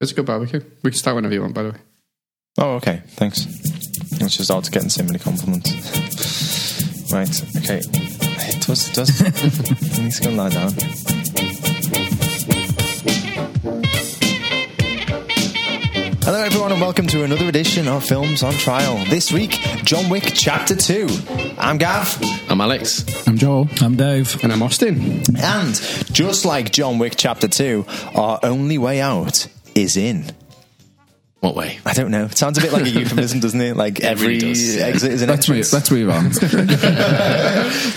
It's a good barbecue. We can start whenever you want, by the way. Oh, okay. Thanks. It's just odd getting so many compliments. right. Okay. It does. It does. he needs to go and lie down. Hello, everyone, and welcome to another edition of Films on Trial. This week, John Wick Chapter 2. I'm Gav, I'm Alex. I'm Joel. I'm Dave. And I'm Austin. and just like John Wick Chapter 2, our only way out is in. What way? I don't know. It sounds a bit like a euphemism, doesn't it? Like every really does, exit is an Let's move, entrance. let's move on.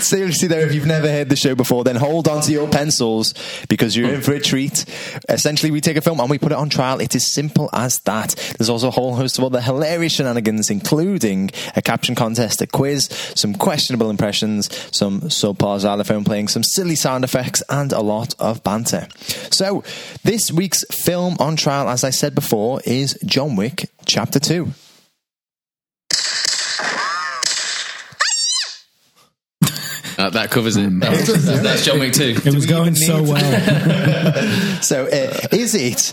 Seriously, though, if you've never heard the show before, then hold on to your pencils because you're in for a treat. Essentially, we take a film and we put it on trial. It is simple as that. There's also a whole host of other hilarious shenanigans, including a caption contest, a quiz, some questionable impressions, some subpar xylophone playing, some silly sound effects, and a lot of banter. So, this week's film on trial, as I said before, is John Wick Chapter 2. Uh, that covers it. That's, that's John Wick 2. It was going so well. So, uh, is it?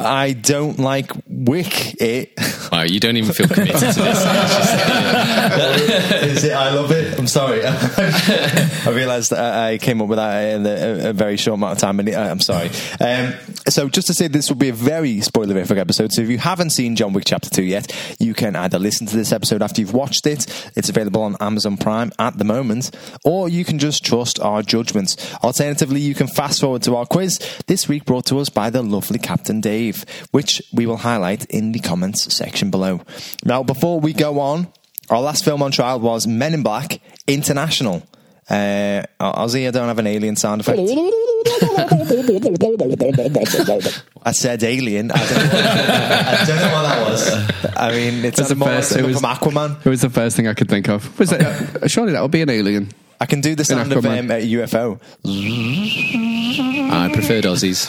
I don't like Wick. It Wow, you don't even feel committed to this. is it. I love it. I'm sorry. I realised that I came up with that in a, a very short amount of time, and I'm sorry. Um, so, just to say, this will be a very spoilerific episode. So, if you haven't seen John Wick Chapter Two yet, you can either listen to this episode after you've watched it. It's available on Amazon Prime at the moment, or you can just trust our judgments. Alternatively, you can fast forward to our quiz this week, brought to us by the lovely Captain Dave, which we will highlight in the comments section below. Now, before we go on, our last film on trial was Men in Black International. Uh, Ozzy, I don't have an alien sound effect. I said alien. I don't, I don't know what that was. I mean, it's That's the more like first- it was- from Aquaman. It was the first thing I could think of. Was it? Uh, surely that would be an alien. I can do the sound of Aquaman. um, a UFO. I preferred Ozzy's.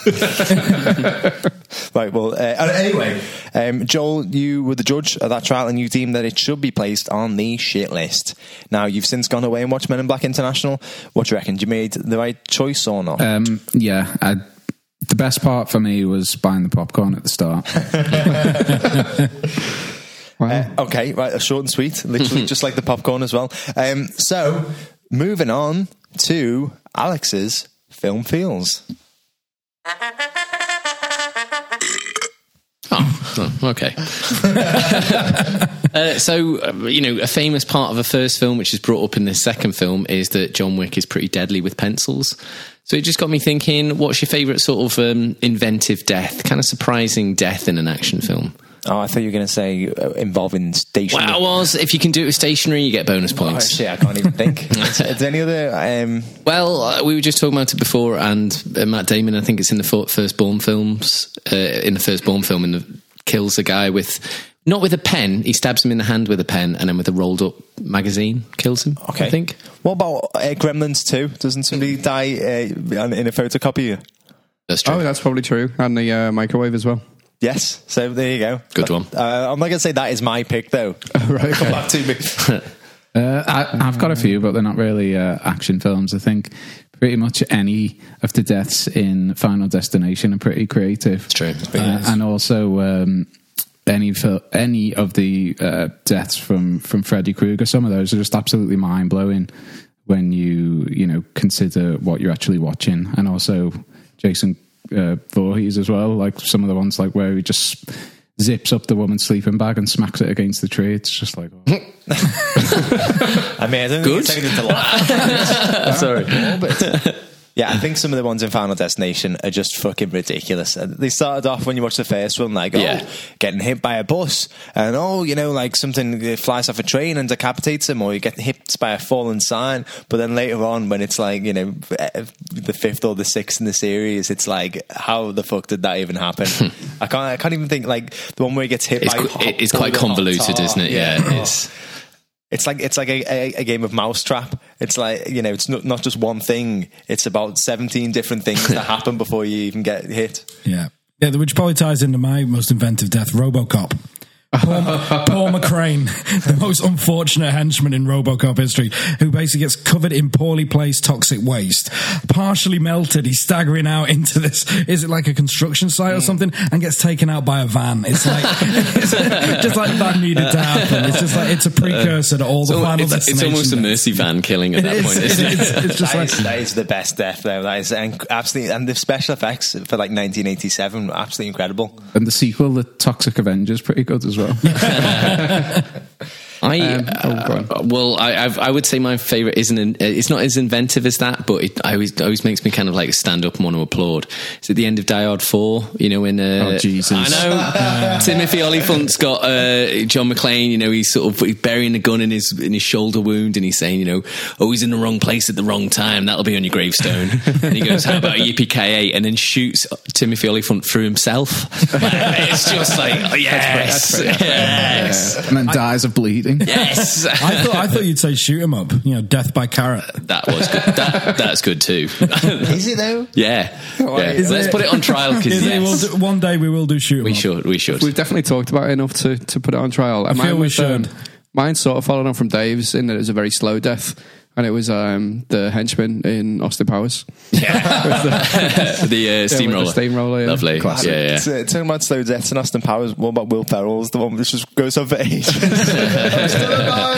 Right, well, uh, uh, anyway, um, Joel, you were the judge of that trial and you deemed that it should be placed on the shit list. Now, you've since gone away and watched Men in Black International. What do you reckon? You made the right choice or not? Um, yeah, I, the best part for me was buying the popcorn at the start. Uh, okay, right, short and sweet, literally just like the popcorn as well. Um, so, moving on to Alex's film feels. Oh, oh, okay. uh, so, uh, you know, a famous part of a first film, which is brought up in the second film, is that John Wick is pretty deadly with pencils. So it just got me thinking, what's your favourite sort of um, inventive death, kind of surprising death in an action film? Oh, I thought you were going to say uh, involving station. Well, was if you can do it with stationary, you get bonus points. Oh, shit, I can't even think. is, is there any other? Um, Well, uh, we were just talking about it before, and uh, Matt Damon, I think it's in the first Bourne films, uh, in the first Bourne film, in the, kills a guy with not with a pen. He stabs him in the hand with a pen, and then with a rolled up magazine, kills him. okay. I think. What about uh, Gremlins 2? Doesn't somebody die uh, in a photocopy? That's true. Oh, that's probably true. And the uh, microwave as well. Yes. So there you go. Good one. Uh, I'm not going to say that is my pick, though. right, Come back to me. Uh, I, I've got a few, but they're not really uh, action films. I think pretty much any of the deaths in Final Destination are pretty creative. It's true. Uh, and also um, any fil- any of the uh, deaths from from Freddy Krueger. Some of those are just absolutely mind blowing when you you know consider what you're actually watching, and also Jason uh, Voorhees as well. Like some of the ones like where he just zips up the woman's sleeping bag and smacks it against the tree. It's just like. oh. I mean, I don't Good. think it's anything to laugh. Sorry. Yeah, I think some of the ones in Final Destination are just fucking ridiculous. Uh, They started off when you watch the first one, like, oh, Yeah. getting hit by a bus, and oh, you know, like something uh, flies off a train and decapitates him, or you get hit by a fallen sign. But then later on, when it's like, you know, uh, the fifth or the sixth in the series, it's like, how the fuck did that even happen? I can't, I can't even think, like, the one where he gets hit It's, by qu- it- it's quite convoluted, isn't it? Yeah, it's. It's like it's like a, a, a game of mousetrap. It's like you know, it's not, not just one thing. It's about seventeen different things that happen before you even get hit. Yeah. Yeah, which probably ties into my most inventive death, Robocop. Paul, Paul McCrane, the most unfortunate henchman in Robocop history, who basically gets covered in poorly placed toxic waste, partially melted. He's staggering out into this. Is it like a construction site or hmm. something? And gets taken out by a van. It's like it's just like that needed to happen. It's just like it's a precursor to all the So final it's, it's destination almost a mercy van killing at that It is, point, it isn't it? is. It's just That like is- that is the best death though. That is inc- absolutely, and the special effects for like 1987 were absolutely incredible. And the sequel, The Toxic Avenger, is pretty good as well. 哈哈哈哈哈 I Um, oh, uh, well, I I've, I would say my favorite isn't uh, it's not as inventive as that, but it I always always makes me kind of like stand up and want to applaud. It's at the end of Die Hard Four, you know, when uh, Oh, Jesus. I know Timothy Olyphant's got uh, John McClane. You know, he's sort of he's burying the gun in his in his shoulder wound, and he's saying, you know, oh, he's in the wrong place at the wrong time. That'll be on your gravestone. and he goes, how about yippee ki and then shoots Timothy Oliphant through himself. it's just like oh, yes, yes, and then dies of bleeding. Yes. I thought I thought you'd say shoot him up. You know, death by carrot. That was good. That, that's good too. Is it though? yeah. yeah. Is Let's it- put it on trial because yes, we'll one day we will do shoot 'em we up. should. We should. We've definitely talked about it enough to, to put it on trial. And I feel we was, um, should. mine sort of followed on from Dave's in that it was a very slow death. And it was um, the henchman in Austin Powers. the uh, steamroller. steamroller, yeah. Lovely. Classic. Yeah, yeah. T- Talking about slow deaths and Austin Powers, what about Will Ferrell's the one which just goes on for ages? I'm still alive.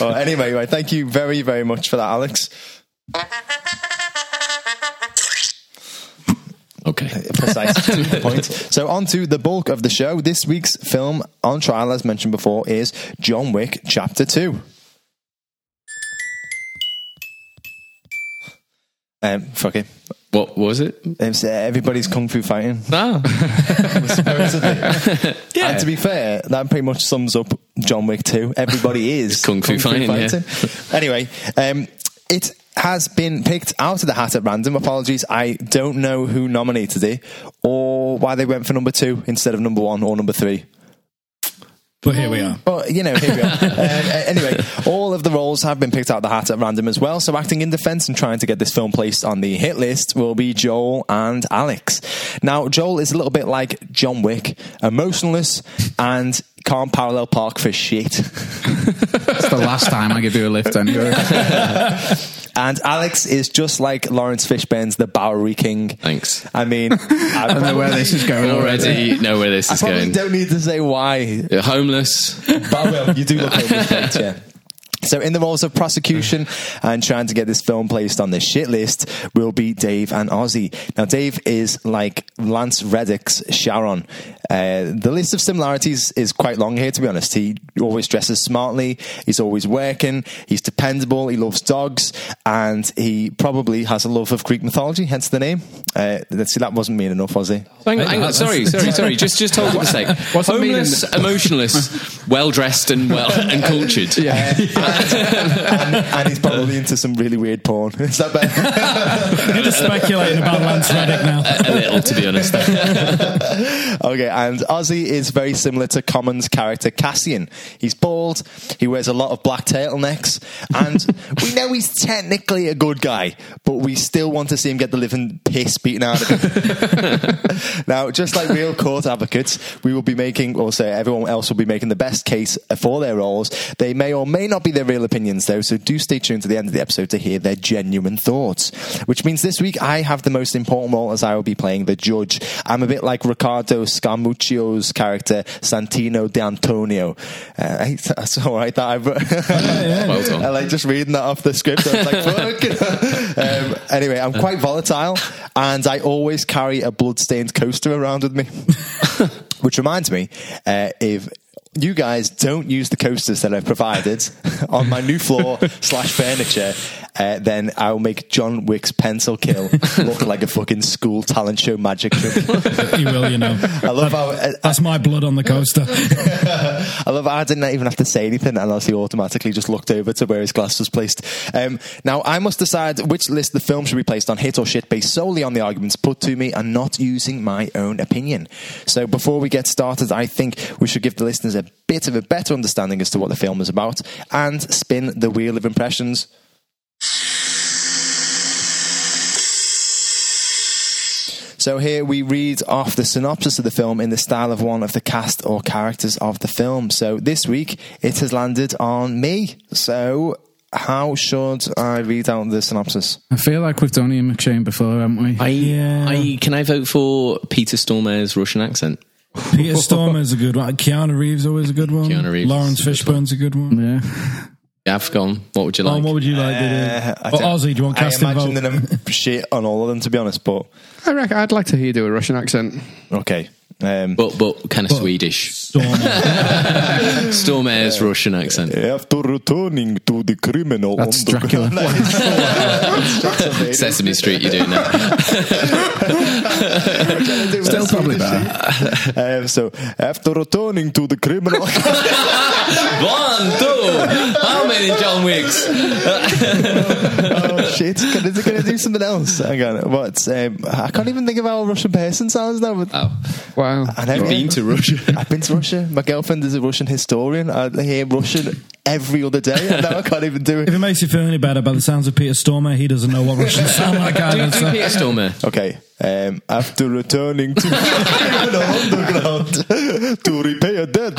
oh, anyway, right, thank you very, very much for that, Alex. Okay. Precise to the point. So, on to the bulk of the show. This week's film on trial, as mentioned before, is John Wick Chapter 2. Um, fuck it. What was it? Uh, everybody's kung fu fighting. Ah. And to be fair, that pretty much sums up John Wick 2. Everybody is Kung fu fighting, yeah. Anyway, um, it has been picked out of the hat at random. Apologies, I don't know who nominated it or why they went for number two instead of number one or number three. But here we are. But you know, here we are. um, a- anyway, all of the roles have been picked out of the hat at random as well. So, acting in defence and trying to get this film placed on the hit list will be Joel and Alex. Now, Joel is a little bit like John Wick, emotionless and can't parallel park for shit. It's the last time I give you a lift anyway. And Alex is just like Laurence Fishburne's The Bowery King. Thanks. I mean, I I don't know where this is going Already know where this I is probably going. don't need to say why. You're homeless. But well, you do look homeless, mate, yeah. So, in the roles of prosecution and trying to get this film placed on the shit list will be Dave and Ozzy. Now, Dave is like Lance Reddick's Charon. Uh, the list of similarities is quite long here, to be honest. He always dresses smartly, he's always working, he's dependable, he loves dogs, and he probably has a love of Greek mythology, hence the name. Uh, let's see, that wasn't mean enough, was he? Hang on, hang on. Sorry, sorry, sorry. Just, just hold it a sec. What's it mean Homeless, emotionless, well dressed, and well and cultured. Yeah. And, and he's probably into some really weird porn. Is that better? You're just speculating about Lance Reddick now. A little, to be honest. Okay, and Ozzy is very similar to Common's character Cassian. He's bald, he wears a lot of black turtlenecks, and we know he's technically a good guy, but we still want to see him get the living piss beaten out of him. now, just like real court advocates, we will be making, or say everyone else will be making the best case for their roles. They may or may not be their real opinions, though, so do stay tuned to the end of the episode to hear their genuine thoughts. Which means this week I have the most important role as I will be playing the judge. I'm a bit like Riccardo Scamarcio's character, Santino D'Antonio. Uh, I- that's all right. That I've, Well done. I like just reading that off the script. I was like, fuck. um, anyway, I'm quite volatile, and I always carry a blood-stained coaster around with me. Which reminds me, uh, if you guys don't use the coasters that I've provided on my new floor slash furniture, uh, then I'll make John Wick's pencil kill look like a fucking school talent show magic trick. You will, you know. I love how uh, That's my blood on the coaster. I love how I didn't even have to say anything unless he automatically just looked over to where his glass was placed. Um, now, I must decide which list the film should be placed on, hit or shit, based solely on the arguments put to me and not using my own opinion. So, before we get started, I think we should give the listeners a bit of a better understanding as to what the film is about and spin the wheel of impressions. So here we read off the synopsis of the film in the style of one of the cast or characters of the film. So this week it has landed on me. So how should I read out the synopsis? I feel like we've done Ian McShane before, haven't we? I, Yeah. I, can I vote for Peter Stormare's Russian accent? Peter Stormare's a good one. Keanu Reeves always a good one. Keanu Reeves Laurence is a good Fishburne's a good one. yeah. Gav, go on. What would you Oh, like? what would you like to Uh, do? I Or don't- Ozzy, do you want I casting imagine vote? that I'm shit on all of them, to be honest. But I reckon, I'd like to hear you do a Russian accent. okay, um, but but kind of Swedish. Stormer. Stormare's Russian accent. after returning to the criminal, That's Dracula. Sesame Street, you're doing that. Still probably better. Um, so after returning to the criminal, One, two. How many John Wicks? oh shit, can I, can I do something else? Hang on, what? Um, I can't even think of how a Russian person sounds now. But Oh, Wow. I never been to Russia. I've been to Russia. My girlfriend is a Russian historian. I hear Russian every other day, and now I can't even do if it. it makes you feel any better, by the sounds of Peter Stormare, he doesn't know what Russian sound like do, do so- Peter Stormare. Okay. Um, after returning to the underground to repay a debt,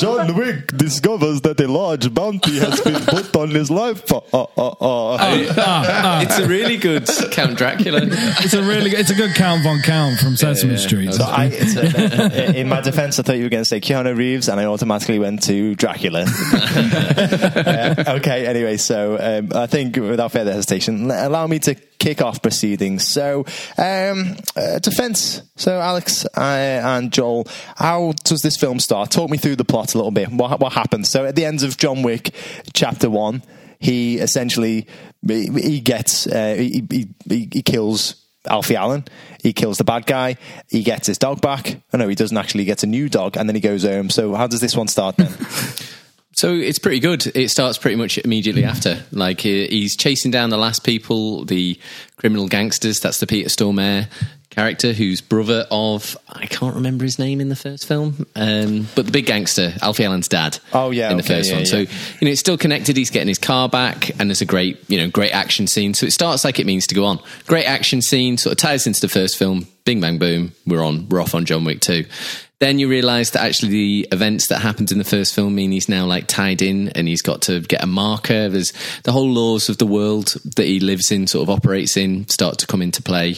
John Wick discovers that a large bounty has been put on his life. Uh, uh, uh, uh. It's a really good Count Dracula. It's a really, it's a good Count von Count from Sesame Street. So I, it's a, in my defense, I thought you were going to say Keanu Reeves, and I automatically went to Dracula. Uh, okay, anyway, so um, I think without further hesitation, allow me to kick off proceedings. So, um, uh, defense. So, Alex and Joel, how does this film start? Talk me through the plot a little bit. What, what happens? So, at the end of John Wick, chapter one, he essentially he, gets uh, he, he, he, he kills Alfie Allen. He kills the bad guy. He gets his dog back. Oh no, he doesn't actually get a new dog, and then he goes home. So how does this one start then? So it's pretty good. It starts pretty much immediately after. Like he's chasing down the last people, the criminal gangsters. That's the Peter Stormare character, who's brother of I can't remember his name in the first film, um, but the big gangster, Alfie Allen's dad. Oh, yeah, in the okay, first yeah, one. So you know it's still connected. He's getting his car back, and there's a great you know great action scene. So it starts like it means to go on. Great action scene, sort of ties into the first film. Bing bang boom, we're on. We're off on John Wick two. Then you realise that actually the events that happened in the first film mean he's now like tied in and he's got to get a marker. There's the whole laws of the world that he lives in, sort of operates in, start to come into play.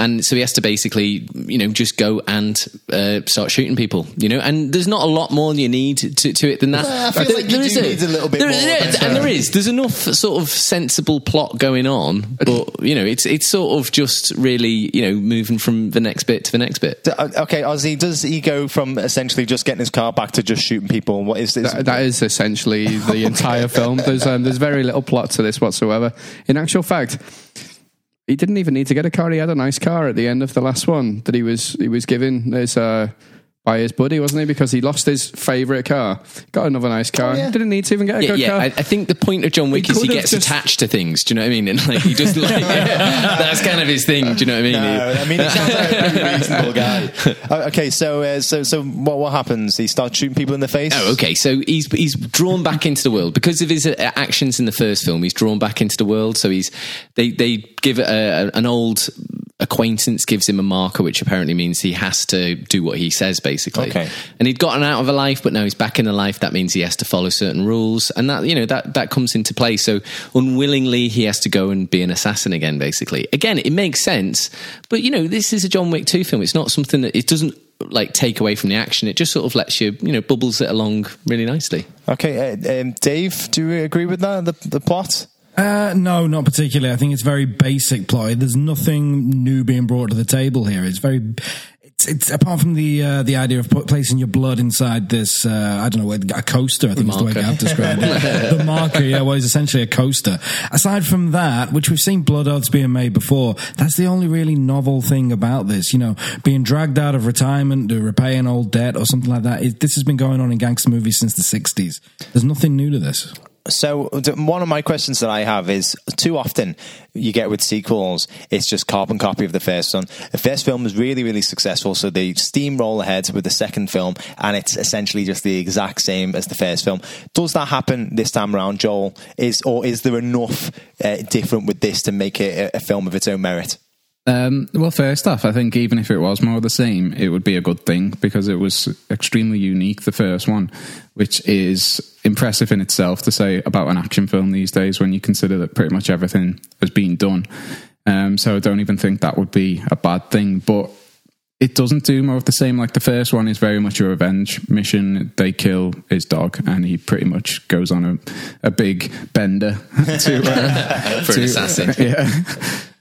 And so he has to basically, you know, just go and uh, start shooting people, you know. And there's not a lot more you need to, to it than that. Well, I feel like you is do need a little bit There- more, yeah, and there is. There's enough sort of sensible plot going on, but you know, it's it's sort of just really, you know, moving from the next bit to the next bit. D- uh, okay, Ozzy, does he go from essentially just getting his car back to just shooting people? What is this? That, that is essentially the entire film. There's um, there's very little plot to this whatsoever. In actual fact, he didn't even need to get a car. He had a nice car at the end of the last one that he was he was given his uh, by his buddy, wasn't he? Because he lost his favourite car, got another nice car. yeah. Didn't need to even get a Yeah, good yeah. car. I, I think the point of John Wick He is he gets just- attached to things. Do you know what I mean? And like he just like that's kind of his thing. Do you know what I mean? No, I mean, he sounds like a reasonable guy. Uh, okay, so uh, so so what what happens? He starts shooting people in the face. Oh, okay. So he's he's drawn back into the world because of his uh, actions in the first film. He's drawn back into the world. So he's they they give a, a, an old acquaintance gives him a marker, which apparently means he has to do what he says, basically. Okay. And he'd gotten out of a life, but now he's back in a life. That means he has to follow certain rules, and that you know that that comes into play. So unwillingly, he has to go and be an assassin again. Basically, again, it makes sense. But you know, this is a John Wick two film. It's not something that it doesn't like take away from the action. It just sort of lets you, you know, bubbles it along really nicely. Okay, uh, um, Dave, do you agree with that? The the plot. Uh, no, not particularly. I think it's very basic plot. There's nothing new being brought to the table here. It's very, it's, it's apart from the uh, the idea of put, placing your blood inside this. Uh, I don't know a coaster. I think is the way. Gav described it. the marker, yeah, well, it's essentially a coaster. Aside from that, which we've seen blood oaths being made before, that's the only really novel thing about this. You know, being dragged out of retirement to repay an old debt or something like that. It, this has been going on in gangster movies since the '60s. There's nothing new to this. So one of my questions that I have is: too often you get with sequels, it's just carbon copy of the first one. The first film was really, really successful, so they steamroll ahead with the second film, and it's essentially just the exact same as the first film. Does that happen this time around, Joel? Is or is there enough uh, different with this to make it a, a film of its own merit? Um, well, first off, I think even if it was more the same, it would be a good thing because it was extremely unique, the first one, which is impressive in itself to say about an action film these days when you consider that pretty much everything has been done. Um, so I don't even think that would be a bad thing. But it doesn't do more of the same. Like the first one is very much a revenge mission. They kill his dog, and he pretty much goes on a, a big bender to, uh, For an assassin. Yeah.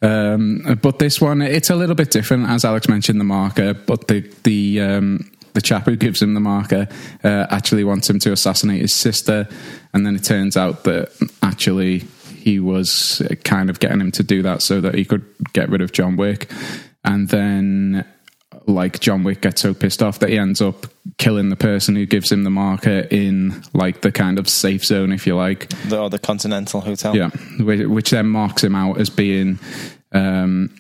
Um, but this one, it's a little bit different, as Alex mentioned, the marker. But the the um, the chap who gives him the marker uh, actually wants him to assassinate his sister, and then it turns out that actually he was kind of getting him to do that so that he could get rid of John Wick, and then like John Wick gets so pissed off that he ends up killing the person who gives him the marker in like the kind of safe zone, if you like. The, or the Continental Hotel. Yeah, which, which then marks him out as being. Um,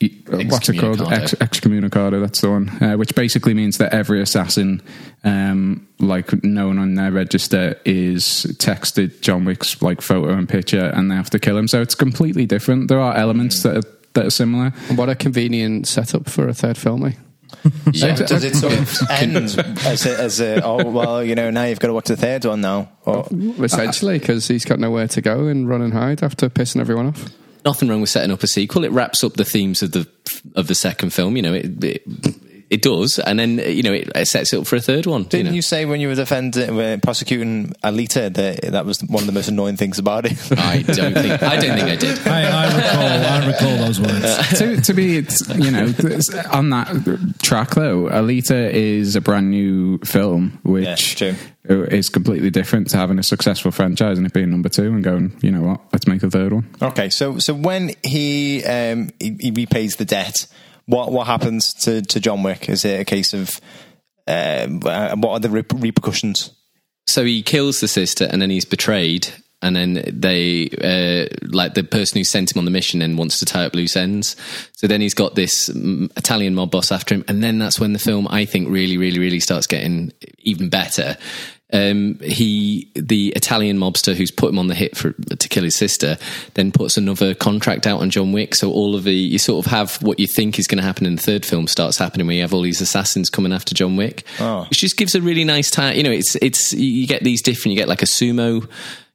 What's it called? Excommunicado. Ex- excommunicado. That's the one. Uh, which basically means that every assassin, um, like known on their register, is texted John Wick's like photo and picture, and they have to kill him. So it's completely different. There are elements that are, that are similar. What a convenient setup for a third film, eh? Yeah, does it sort of end as a, as a, oh, well, you know, now you've got to watch the third one now? Or, Essentially, because he's got nowhere to go and run and hide after pissing everyone off. Nothing wrong with setting up a sequel. It wraps up the themes of the of the second film. You know, it it, it does, and then you know it, it sets it up for a third one. Didn't you, know? you say when you were defending, were prosecuting Alita that that was one of the most annoying things about it? I don't think I don't think I did. I, I recall. I recall those words. to, to be, it's, you know, on that track though, Alita is a brand new film, which Yeah, is completely different to having a successful franchise and it being number two and going, you know what, let's make a third one. Okay, so so when he um, he, he repays the debt, what what happens to, to John Wick? Is it a case of um, uh, what are the rep- repercussions? So he kills the sister, and then he's betrayed. And then they, uh, like the person who sent him on the mission, then wants to tie up loose ends. So then he's got this mm, Italian mob boss after him, and then that's when the film, I think, really, really, really starts getting even better. Um, he, the Italian mobster who's put him on the hit for to kill his sister, then puts another contract out on John Wick. So all of the you sort of have what you think is going to happen in the third film starts happening, where you have all these assassins coming after John Wick, Oh. which just gives a really nice time. You know, it's it's you get these different. You get like a sumo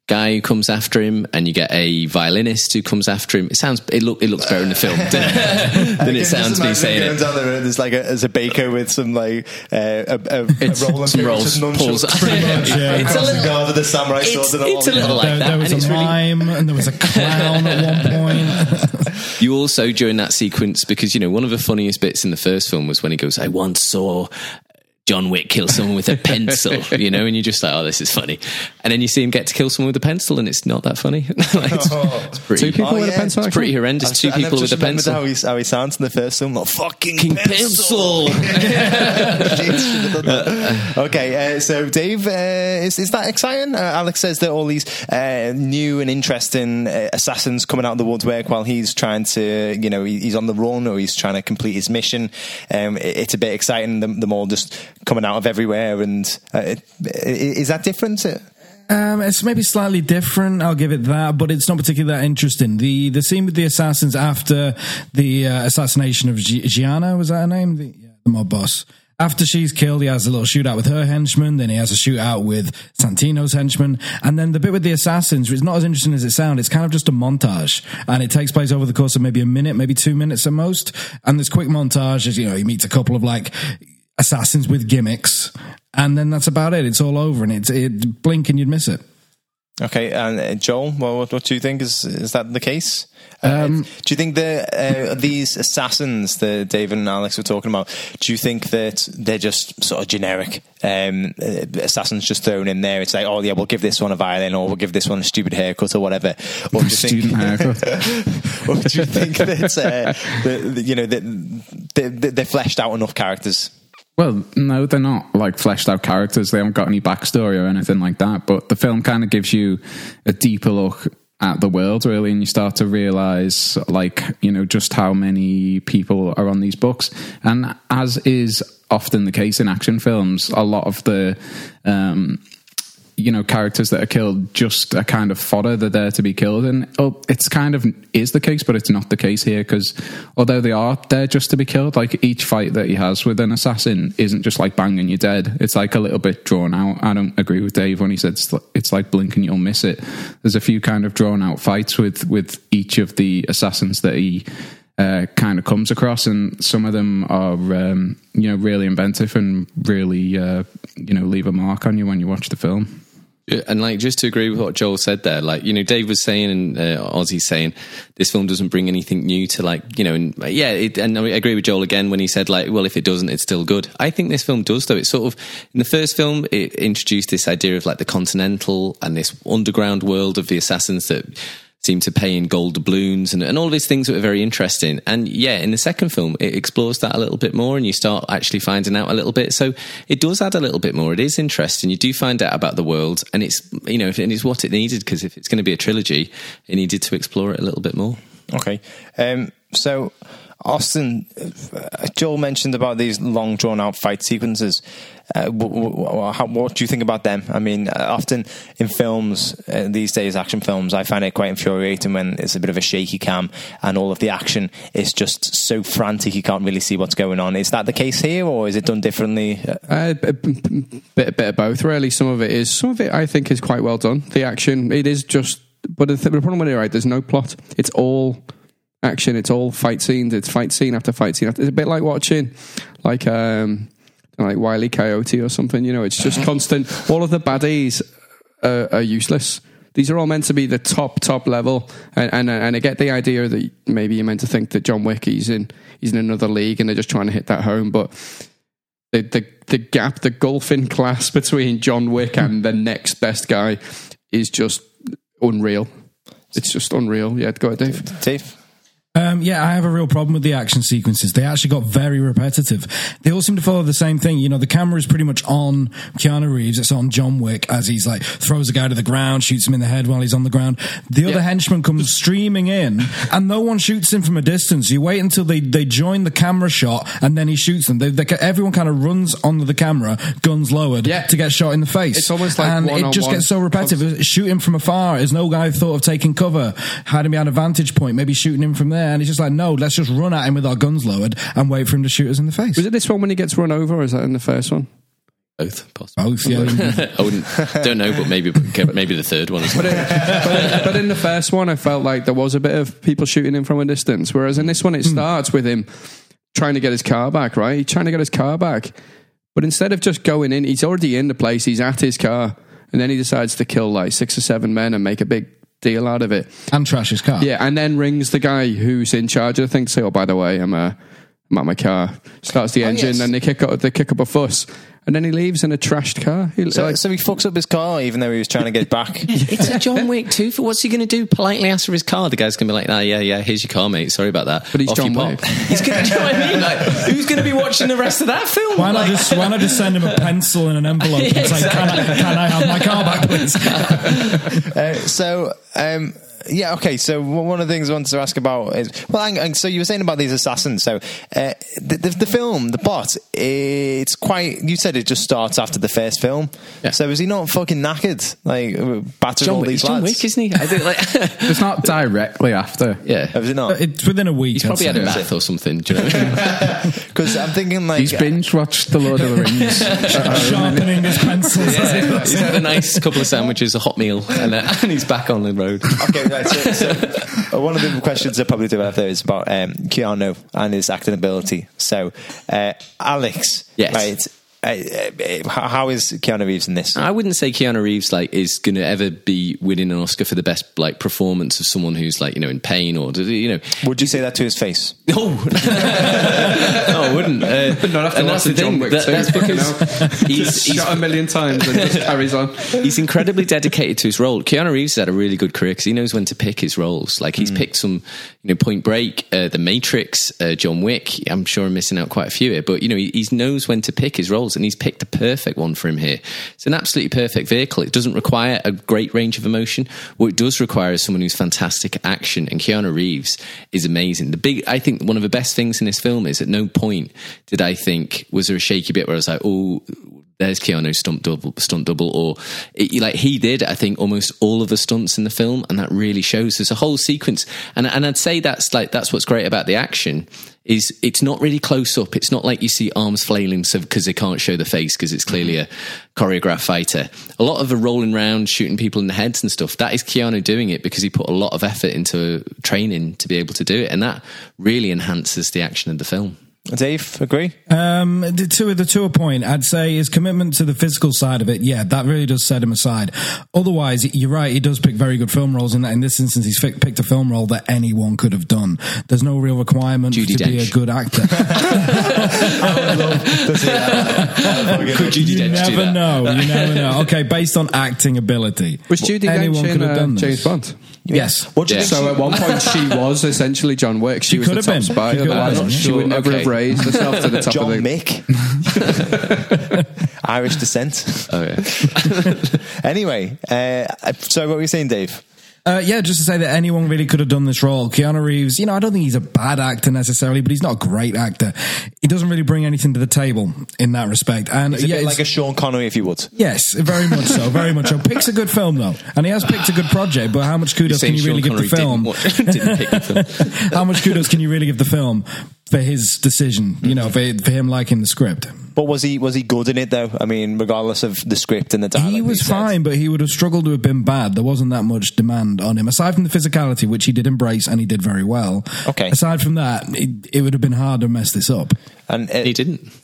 guy who comes after him, and you get a violinist who comes after him. It sounds it look it looks better in the film than, than it sounds me saying it. Down the road, there's like a, there's a baker with some like uh, a, a, It's a rolling some pin, rolls, just nunchucks. pulls. yeah. It's a Crossing little, guard with a samurai it's, sword and all it's a little like there, that, there was it's a really mime and there was a clown at one point. You also during that sequence because you know one of the funniest bits in the first film was when he goes, "I once saw." John Wick kill someone with a pencil, you know, and you're just like, oh, this is funny. And then you see him get to kill someone with a pencil, and it's not that funny. Like, it's, it's pretty, Two people Oh, with yeah. a pencil. it's pretty horrendous. I've- Two I've people with a pencil. How he, how he sounds in the first film, like fucking King pencil. pencil. okay, uh, so Dave, uh, is is that exciting? Uh, Alex says that all these uh, new and interesting uh, assassins coming out of the woodwork while he's trying to, you know, he- he's on the run or he's trying to complete his mission. Um, it- it's a bit exciting. Them, them all just coming out of everywhere, and uh, that different? Um, it's maybe slightly different. I'll give it that, but it's not particularly that interesting. The the scene with the assassins after the uh, assassination of Gi- Gianna was that her name? The, yeah, the mob boss. After she's killed, he has a little shootout with her henchman. Then he has a shootout with Santino's henchman, and then the bit with the assassins is not as interesting as it sounds. It's kind of just a montage, and it takes place over the course of maybe a minute, maybe two minutes at most. And this quick montage is, you know, he meets a couple of like assassins with gimmicks, and then that's about it. It's all over, and it's it blink and you'd miss it. Okay, and uh, Joel, well, what, what do you think? Is is that the case? Uh, Um, do you think that uh, these assassins that David and Alex were talking about? Do you think that they're just sort of generic um, uh, assassins just thrown in there? It's like, oh yeah, we'll give this one a violin, or we'll give this one a stupid haircut, or whatever. Or do you think, haircut. or do you think that, uh, that that, you know that they, they- they're fleshed out enough characters? Well, no, they're not like fleshed out characters. They haven't got any backstory or anything like that. But the film kind of gives you a deeper look at the world, really, and you start to realize, like, you know, just how many people are on these books. And as is often the case in action films, a lot of the um, you know characters that are killed just a kind of fodder that they're there to be killed and oh, it's kind of is the case but it's not the case here because although they are there just to be killed. Like each fight that he has with an assassin isn't just like banging you dead. It's like a little bit drawn out. I don't agree with dave when he said it's, like blink and you'll miss it. There's a few kind of drawn out fights with with each of the assassins that he uh, kind of comes across, and some of them are um, you know really inventive and really uh, you know leave a mark on you when you watch the film. And like, just to agree with what Joel said there, like, you know, Dave was saying and uh, Ozzy's saying this film doesn't bring anything new to like, you know, and yeah, it, and I agree with Joel again when he said like, well, if it doesn't, it's still good. I think this film does though. It's sort of, in the first film, it introduced this idea of like the continental and this underground world of the assassins that seem to pay in gold doubloons and, and all these things that were very interesting. And yeah, in the second film, it explores that a little bit more and you start actually finding out a little bit. So it does add a little bit more. It is interesting. You do find out about the world and it's, you know, and it's what it needed because if it's going to be a trilogy, it needed to explore it a little bit more. Okay. Um, so, Austin, uh, Joel mentioned about these long, drawn out fight sequences. Uh, what do you think about them? I mean, uh, often in films uh, these days, action films, I find it quite infuriating when it's a bit of a shaky cam and all of the action is just so frantic you can't really see what's going on. Is that the case here, or is it done differently? Uh, a bit, bit of both, really. Some of it is, some of it I think is quite well done. The action, it is just, but the, the problem with it, right? There's no plot. It's all action. It's all fight scenes. It's fight scene after fight scene. After, it's a bit like watching, like um, like Wiley Coyote or something. You know, it's just constant. All of the baddies are, are useless. These are all meant to be the top top level, and, and and I get the idea that maybe you're meant to think that John Wick he's in he's in another league, and they're just trying to hit that home, but. The, the the gap, the gulf in class between John Wick and the next best guy is just unreal. It's just unreal. Yeah, go ahead, Dave. Dave? Um, yeah, I have a real problem with the action sequences. They actually got very repetitive. They all seem to follow the same thing. You know, the camera is pretty much on Keanu Reeves. It's on John Wick as he's like throws a guy to the ground, shoots him in the head while he's on the ground. The other henchman comes streaming in, and no one shoots him from a distance. You wait until they, they join the camera shot, and then he shoots them. They, they, everyone kind of runs onto the camera, guns lowered, Yeah. to get shot in the face. It's almost like and it just gets so repetitive. Shoot him from afar. Is no guy thought of taking cover, had him behind a vantage point, maybe shooting him from there, and he's just like, no, let's just run at him with our guns lowered and wait for him to shoot us in the face. Was it this one when he gets run over, or is that in the first one? Both, possibly. Both, yeah. I wouldn't, don't know, but maybe, maybe the third one as well. but, but in the first one, I felt like there was a bit of people shooting him from a distance. Whereas in this one, it hmm. starts with him trying to get his car back, right? He's trying to get his car back. But instead of just going in, he's already in the place, he's at his car. And then he decides to kill like six or seven men and make a big deal out of it. and trash his car. Yeah, and then rings the guy who's in charge of the thing to say, "Oh, by the way, I'm uh, I'm at my car." Starts the engine, yes. and they kick up they kick up a fuss, and then he leaves in a trashed car. He, So, like, so he fucks up his car even though he was trying to get it back. It's a John Wick too. For what's he going to do? Politely ask for his car. The guy's going to be like, "Ah, yeah, yeah. Here's your car, mate. Sorry about that." But he's Off John. Wick. He's going to. You know what I mean? Like, who's going to be watching the rest of that film? Why not Like- just why not just send him a pencil and an envelope and say, can I, can I have my car back, please? Uh, so, um, yeah, okay. So one of the things I wanted to ask about is well, hang on, so you were saying about these assassins. So uh, the, the, the film, the plot, it's quite. You said it just starts after the first film. Yeah. So is he not fucking knackered, like uh, battered John all Wick, these John lads? Wick, isn't he? I think, like, It's not directly after. yeah. Is it not? It's within a week. He's probably had a bath or something. Do you know what I mean? Because I'm thinking like He's binge watched The Lord of the Rings. Sharpening his pencils. he's had a nice couple of sandwiches, a hot meal, and, uh, and he's back on the road. Okay, right. So, so one of the questions I probably do have there is about um, Keanu and his acting ability. So, uh, Alex, Yes. right? Uh, uh, how is Keanu Reeves in this? I wouldn't say Keanu Reeves like is going to ever be winning an Oscar for the best like performance of someone who's like you know in pain or you know. Would you say that to his face? No, no, I wouldn't. Uh, not after and that's the watching John thing. Wick That, too, that's because he's, he's shot a million times and just carries on. he's incredibly dedicated to his role. Keanu Reeves had a really good career because he knows when to pick his roles. Like he's picked some, you know, Point Break, uh, The Matrix, uh, John Wick. I'm sure I'm missing out quite a few here, but you know, he, he knows when to pick his roles, and he's picked a perfect one for him here. It's an absolutely perfect vehicle. It doesn't require a great range of emotion. What it does require is someone who's fantastic action, and Keanu Reeves is amazing. The big, I think, one of the best things in this film is at no point did I think was there a shaky bit where I was like, oh there's Keanu's stunt double, stunt double, or it, like he did, I think almost all of the stunts in the film, and that really shows. There's a whole sequence, and and I'd say that's like that's what's great about the action is it's not really close up. It's not like you see arms flailing because they can't show the face because it's clearly a choreographed fighter. A lot of the rolling around, shooting people in the heads and stuff. That is Keanu doing it because he put a lot of effort into training to be able to do it, and that really enhances the action of the film. Dave, agree? Um, the, to the to a point, I'd say his commitment to the physical side of it. Yeah, that really does set him aside. Otherwise, you're right. He does pick very good film roles. In that, in this instance, he's fi- picked a film role that anyone could have done. There's no real requirement Judi to be a good actor. Could you, you never know. You never know. Okay, based on acting ability, Was Judy anyone Dench in could have uh, done this. James Bond? Yes. What do you Yeah. think? So at one point she was essentially John Wick. She, She was could the have top been. spy. She could Otherwise, been. she would never Okay. have raised herself to the top John of the. Mick, Irish descent. Oh yeah. Anyway, uh, so what were you saying, Dave? Uh, yeah, just to say that anyone really could have done this role. Keanu Reeves, you know, I don't think he's a bad actor necessarily, but he's not a great actor. He doesn't really bring anything to the table in that respect. And yeah, like a Sean Connery, if you would. Yes, very much so, very much so. Picks a good film though, and he has picked a good project. But how much kudos can you really Sean give the film? Didn't, didn't pick the film. how much kudos can you really give the film for his decision? You know, for, for him liking the script. But was he was he good in it though? I mean, regardless of the script and the dialogue. He was fine, but he would have struggled to have been bad. There wasn't that much demand on him, aside from the physicality, which he did embrace and he did very well. Okay. Aside from that, it, it would have been hard to mess this up. And uh, He didn't.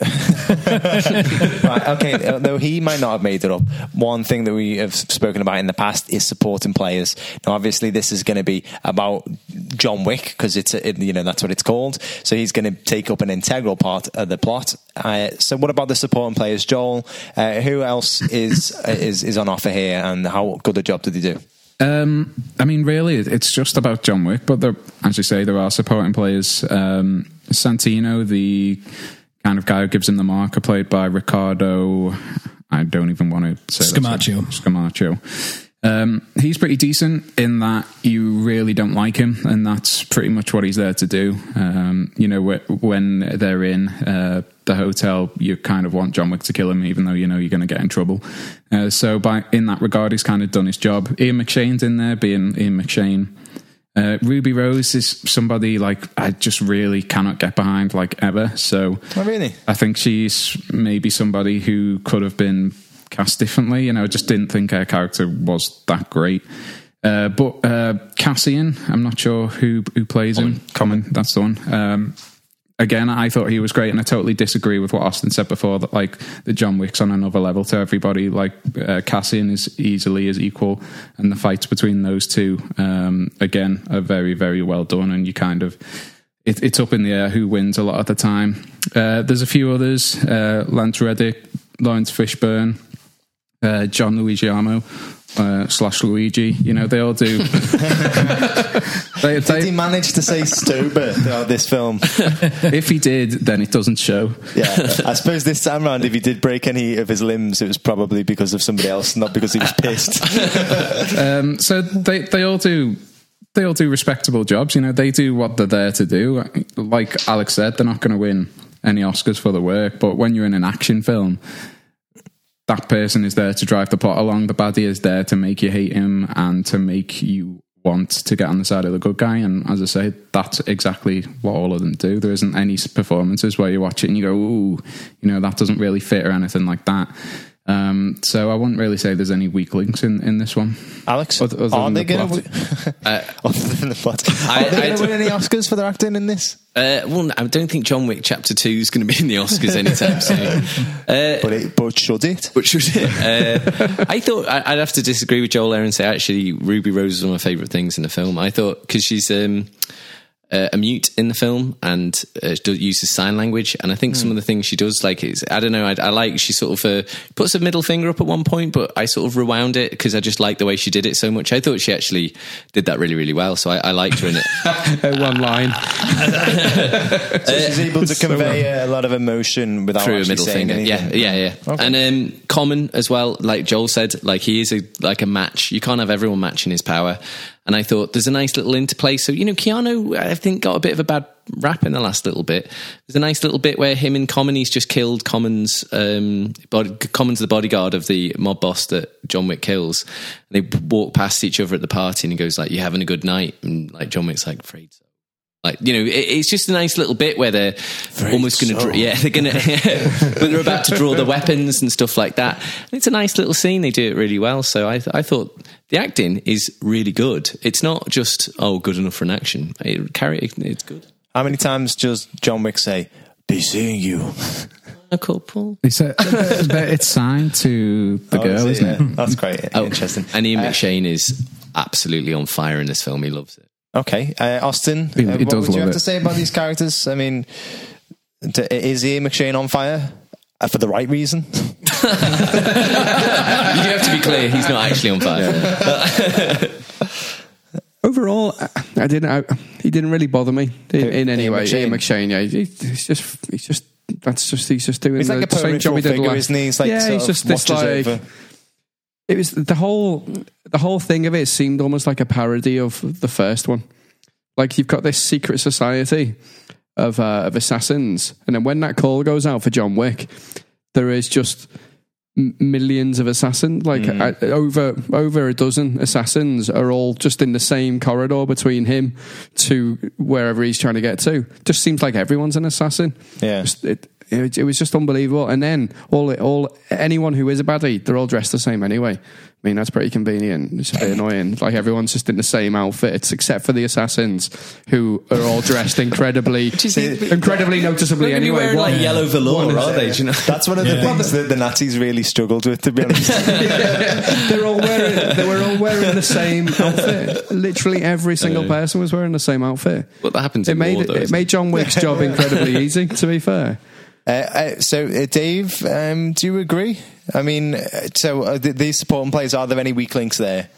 right, okay, uh, though he might not have made it up. One thing that we have spoken about in the past is supporting players. Now, obviously, this is going to be about John Wick because it's a, it, you know that's what it's called. So he's going to take up an integral part of the plot. Uh, so, what about the supporting players, Joel? Uh, who else is is is on offer here, and how good a job did he do? Um, I mean, really, it's just about John Wick, but there, as you say, there are supporting players. Um, Santino, the kind of guy who gives him the marker, played by Ricardo. I don't even want to say. Scamacho. Scamacho. Um, he's pretty decent in that you really don't like him, and that's pretty much what he's there to do. Um, you know, when they're in uh, the hotel, you kind of want John Wick to kill him, even though you know you're going to get in trouble. Uh, so, by in that regard, he's kind of done his job. Ian McShane's in there, being Ian McShane. Uh, Ruby Rose is somebody like I just really cannot get behind, like ever. So, Oh, really? I think she's maybe somebody who could have been cast differently. You know, I just didn't think her character was that great. Uh, but uh, Cassian, I'm not sure who who plays him. Common, that's the one. Um, again, I thought he was great, and I totally disagree with what Austin said before that like the John Wick's on another level to everybody. Like uh, Cassian is easily as equal, and the fights between those two, um, again, are very very well done, and you kind of. It, it's up in the air who wins a lot of the time. Uh, there's a few others: uh, Lance Reddick, Laurence Fishburne, uh, John Luigiano uh, slash Luigi. You know, they all do. they, Did he they, manage to say Stober throughout this film? if he did, then it doesn't show. Yeah, I suppose this time round, if he did break any of his limbs, it was probably because of somebody else, not because he was pissed. Um, so they they all do. They all do respectable jobs, you know. They do what they're there to do. Like Alex said, they're not going to win any Oscars for the work, but when you're in an action film, that person is there to drive the plot along. The baddie is there to make you hate him and to make you want to get on the side of the good guy. And as I say, that's exactly what all of them do. There isn't any performances where you watch it and you go, "Ooh, you know, that doesn't really fit" or anything like that. Um, so I wouldn't really say there's any weak links in, in this one. Alex, Other- other are than they the going plot. to Uh, other than the plot? I- Are they going to win any Oscars for their acting in this? Uh, well, I don't think John Wick Chapter Two is going to be in the Oscars anytime soon. Uh, But it, but should it? But should it? Uh, I thought I- I'd have to disagree with Joel there and say actually Ruby Rose is one of my favourite things in the film. I thought because she's um, uh, a mute in the film and uh, do- uses sign language, and I think some of the things she does, like it's I don't know, I, I like she sort of uh, puts her middle finger up at one point, but I sort of rewound it because I just like the way she did it so much. I thought she actually did that really really well, so I, I liked her in it. One line. So she's able to convey a lot of emotion without through a middle saying finger. Yeah, yeah, yeah. Okay. And um, Common as well, like Joel said, like he is a like a match. You can't have everyone matching his power. And I thought there's a nice little interplay. So you know, Keanu, I think got a bit of a bad rap in the last little bit. There's a nice little bit where him and Common he's just killed Common's um, body, Common's the bodyguard of the mob boss that John Wick kills. And they walk past each other at the party, and he goes like, "You having a good night?" And like John Wick's like, "Afraid so." Like you know, it, it's just a nice little bit where they're almost going to, so. draw, yeah, they're going to, but they're about to draw the weapons and stuff like that. And it's a nice little scene. They do it really well. So I, I thought the acting is really good. It's not just oh, good enough for an action. It carry, it's good. How many times does John Wick say, "Be seeing you"? A couple. He said, but it's signed to the Oh, girl, is isn't it? it? Yeah. That's great. Oh, Interesting. And Ian uh, McShane is absolutely on fire in this film. He loves it. Okay, uh, Austin, He- uh, what does would you have it. to say about these characters? I mean, d- is Ian McShane on fire uh, for the right reason? You do have to be clear. He's not actually on fire. Overall, I- I didn't. I, he didn't really bother me in, in any Ian way. McShane? Ian McShane, yeah, he- he's just, he's just. That's just he's just doing He's the like a same job he did figure, last. isn't he? He's like yeah, he's just this watches like. over. It was the whole the whole thing of it seemed almost like a parody of the first one. Like you've got this secret society of uh, of assassins, and then when that call goes out for John Wick, there is just millions of assassins, like uh, over over a dozen assassins, are all just in the same corridor between him to wherever he's trying to get to. Just seems like everyone's an assassin. Yeah. Just- it, it, it was just unbelievable. And then all all anyone who is a baddie, they're all dressed the same anyway. I mean, that's pretty convenient. It's a bit annoying. Like everyone's just in the same outfits, except for the assassins, who are all dressed incredibly, incredibly noticeably anyway. wearing One- like yellow velour, are they? Do you know? That's one of the things that the Nazis really struggled with, to be honest. they're all wearing they were all wearing the same outfit. Literally every single person was wearing the same outfit. Well, that happens It in made war, though, it isn't made John Wick's job incredibly easy. To be fair, Uh, uh, so, uh, Dave, um, do you agree? I mean, uh, so uh, th- these supporting players, are there any weak links there?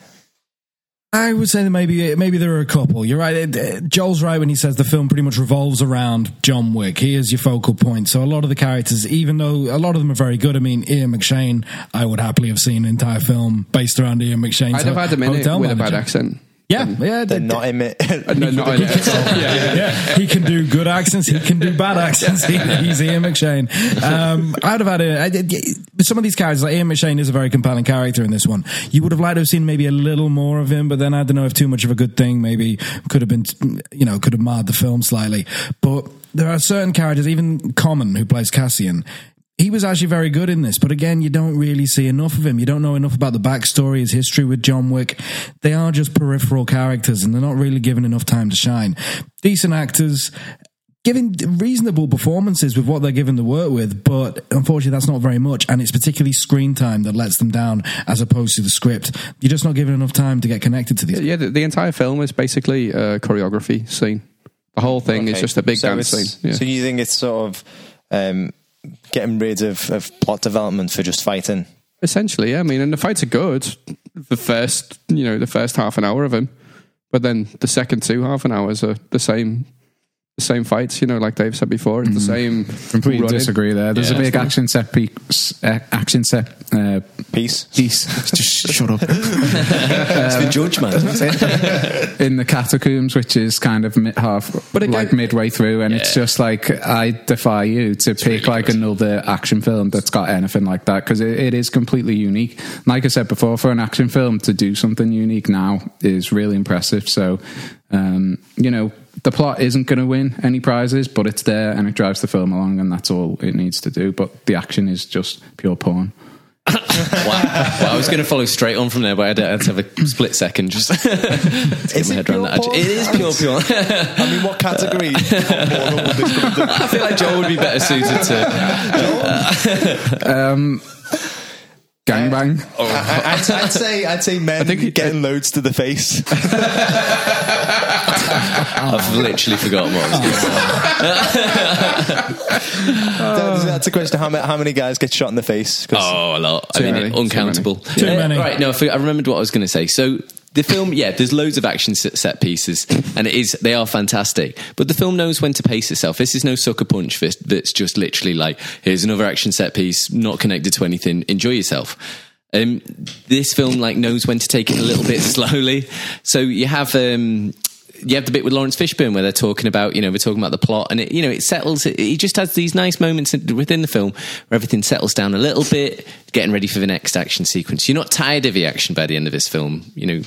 I would say that maybe maybe there are a couple. You're right. Uh, Joel's right when he says the film pretty much revolves around John Wick. He is your focal point. So a lot of the characters, even though a lot of them are very good, I mean, Ian McShane, I would happily have seen an entire film based around Ian McShane. I'd have had him in it with a bad accent. Yeah, yeah, They're not in it. No, not in it. yeah, yeah. He can do good accents. He can do bad accents. He, he's Ian McShane. Um, I'd have had a. I, did- some of these characters, like Ian McShane, is a very compelling character in this one. You would have liked to have seen maybe a little more of him, but then I don't know if too much of a good thing maybe could have been, you know, could have marred the film slightly. But there are certain characters, even Common, who plays Cassian. He was actually very good in this, but again, you don't really see enough of him. You don't know enough about the backstory, his history with John Wick. They are just peripheral characters, and they're not really given enough time to shine. Decent actors, giving reasonable performances with what they're given to work with, but unfortunately, that's not very much, and it's particularly screen time that lets them down as opposed to the script. You're just not given enough time to get connected to these. Yeah, the, the entire film is basically a choreography scene. The whole thing is just a big so dance scene. Yeah. So you think it's sort of um, getting rid of, of plot development for just fighting? Essentially, yeah. I mean, and the fights are good. The first, you know, the first half an hour of him, but then the second two half an hours are the same, the same fights. You know, like Dave said before, it's the same. Completely running. disagree there. There's Yeah. a big action set piece, uh, action set uh, Peace. piece. Just shut up. It's the judge, man. in the catacombs, which is kind of mid, half, But again- like midway through, and it's just like I defy you to pick really like good. another action film that's got anything like that because it, it is completely unique. Like I said before, for an action film to do something unique now is really impressive. So, um, you know. The plot isn't going to win any prizes, but it's there and it drives the film along, and that's all it needs to do. But the action is just pure porn. wow. Well, I was going to follow straight on from there, but I had to, I had to have a split second just to get Is my it head around pure that. porn? It is pure pure. I mean, what category? porn would this come under? I feel like Joel would be better suited to. Um, gangbang. I, I'd, I'd say I'd say men think it- getting loads to the face. I've literally forgotten what I was going to say. that's, that's a question. How, ma- how many guys get shot in the face? 'Cause- Oh, a lot. I Too mean, many. Too uncountable. Too Uh, many. Right, no, I, forgot, I remembered what I was going to say. So the film, yeah, there's loads of action set set pieces, and it is they are fantastic. But the film knows when to pace itself. This is no sucker punch fist that's just literally like, here's another action set piece, not connected to anything. Enjoy yourself. Um, this film like knows when to take it a little bit slowly. So you have. Um, you have the bit with Laurence Fishburne where they're talking about, you know, we're talking about the plot, and it, you know, it settles. He just has these nice moments within the film where everything settles down a little bit, getting ready for the next action sequence. You're not tired of the action by the end of this film. You know,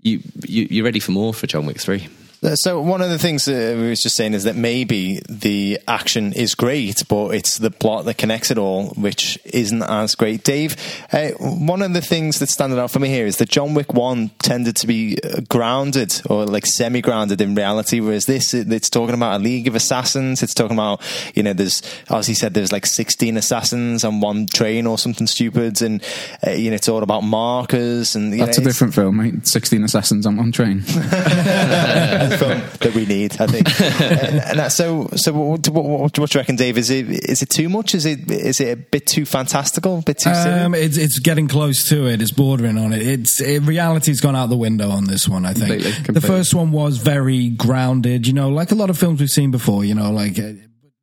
you, you you're ready for more for John Wick Three. So one of the things uh, we was just saying is that maybe the action is great, but it's the plot that connects it all, which isn't as great. Dave, uh, one of the things that standing out for me here is that John Wick One tended to be uh, grounded or like semi-grounded in reality, whereas this it's talking about a league of assassins. It's talking about you know there's as he said there's like 16 assassins on one train or something stupid, and uh, you know it's all about markers and That's know, a different film, mate. 16 assassins on one train. film that we need, I think. and, and that, so, so what, what, what, what do you reckon, Dave? Is it is it too much? Is it is it a bit too fantastical? A bit too silly? Um, it's it's getting close to it. It's bordering on it. It's it, reality's gone out the window on this one. I think Completely, the first one was very grounded. You know, like a lot of films we've seen before. You know, like. Uh,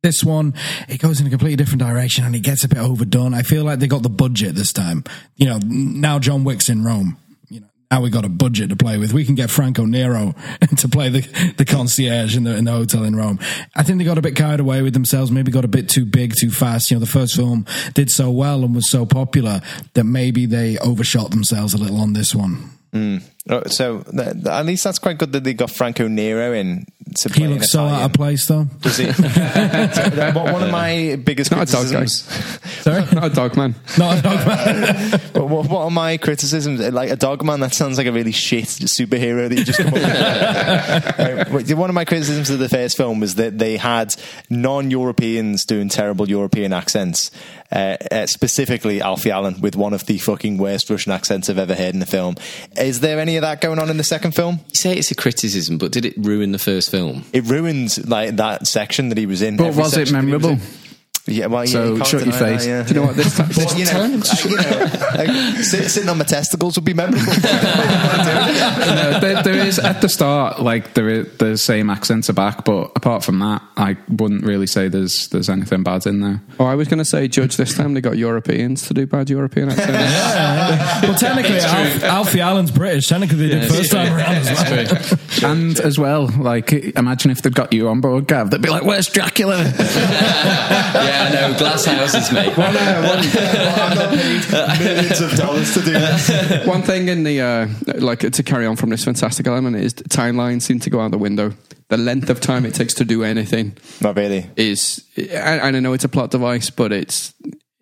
this one, it goes in a completely different direction and it gets a bit overdone. I feel like they got the budget this time. You know, now John Wick's in Rome. Now we got a budget to play with. We can get Franco Nero to play the the concierge in the in the hotel in Rome. I think they got a bit carried away with themselves. Maybe got a bit too big, too fast. You know, the first film did so well and was so popular that maybe they overshot themselves a little on this one. Oh, so th- th- at least that's quite good that they got Franco Nero in. To He play an looks so out of place, though. Does he? So, one one of my biggest Not a dog, criticisms. Sorry, Not a dog man. not a dog man. what, what what are my criticisms? Like a dog man, that sounds like a really shit superhero that you just come up with. One of my criticisms of the first film was that they had non-Europeans doing terrible European accents. Uh, uh, specifically, Alfie Allen with one of the fucking worst Russian accents I've ever heard in a film. Is there any of that going on in the second film? You say it's a criticism, but did it ruin the first film? It ruins like that section that he was in. But was it section that he was memorable? In. Yeah, well, yeah, So you can't shut your deny that, face. yeah. Do you know what? This, this, But, you know, uh, you know like, sit, sitting on my testicles would be memorable. no, there, there is at the start, like there is the same accents are back, but apart from that, I wouldn't really say there's there's anything bad in there. oh, I was going to say, Judge, this time they got Europeans to do bad European accents. well, technically, Alf, Alfie Allen's British. Technically, they did first time around as well. And as well, like imagine if they'd got you on board, Gav, they'd be like, "Where's Dracula?" yeah, no, glass houses, mate. I'm not paid millions of dollars to do this. One thing in the uh, like to carry on from this fantastic element is the timelines seem to go out the window. The length of time it takes to do anything Not really. is, and and I know it's a plot device, but it's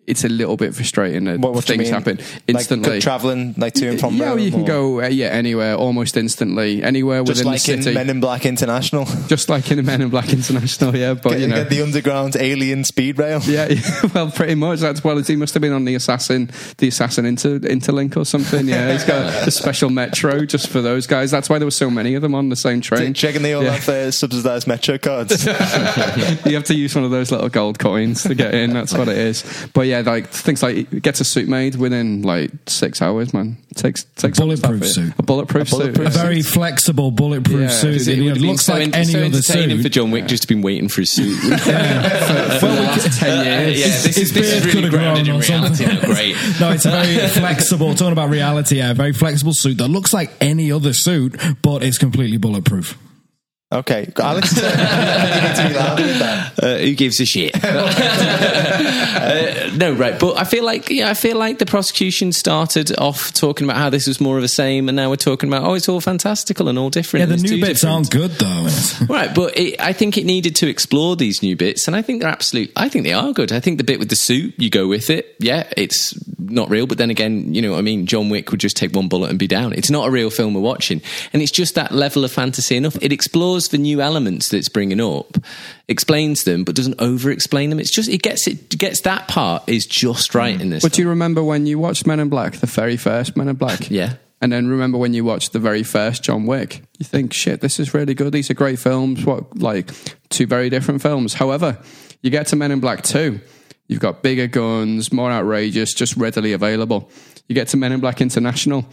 it's a little bit frustrating that What, what things happen Like, traveling like to and from. yeah, you can or- go uh, yeah anywhere almost instantly, anywhere just within like the in city, Men in Black International. just like in Men in Black International. Yeah, but Get, you know, get the underground alien speed rail. Yeah, yeah, well, pretty much. That's well. He must have been on the assassin, the assassin inter, interlink or something. Yeah, he's got a special metro just for those guys. That's why there were so many of them on the same train. Checking they all Yeah. have uh, subsidized metro cards. You have to use one of those little gold coins to get in. That's what it is. But yeah, like things like it gets a suit made within like six hours. Man, it takes takes some bulletproof stuff suit. A bulletproof, A bulletproof suit. A very flexible, bulletproof Yeah. suit. It It, would have looks so, like en- any so other entertaining suit. for John Wick just to been waiting for his suit. yeah, for the last ten years. this His is, this is beard really could have grounded in grown or reality. something. Great. no, it's a very flexible. Talking about reality, yeah, a very flexible suit that looks like any other suit, but it's completely bulletproof. Okay, Alex, uh, you need to be louder with that. Uh, who gives a shit? Uh, no, right. But I feel like yeah, I feel like the prosecution started off talking about how this was more of the same, and now we're talking about oh, it's all fantastical and all different. Yeah, the new too bits different. aren't good though. Right, but it, I think it needed to explore these new bits, and I think they're absolute. I think they are good. I think the bit with the suit, you go with it. Yeah, it's not real, but then again, you know what I mean. John Wick would just take one bullet and be down. It's not a real film we're watching, and it's just that level of fantasy enough. It explores the new elements that it's bringing up, explains them, but doesn't over-explain them. It's just it gets it gets that part is just right in this. But do you remember when you watched Men in Black, the very first Men in Black? Yeah. And then remember when you watched the very first John Wick? You think, shit, this is really good. These are great films. What, like, two very different films. However, you get to Men in Black 2, you've got bigger guns, more outrageous, just readily available. You get to Men in Black International,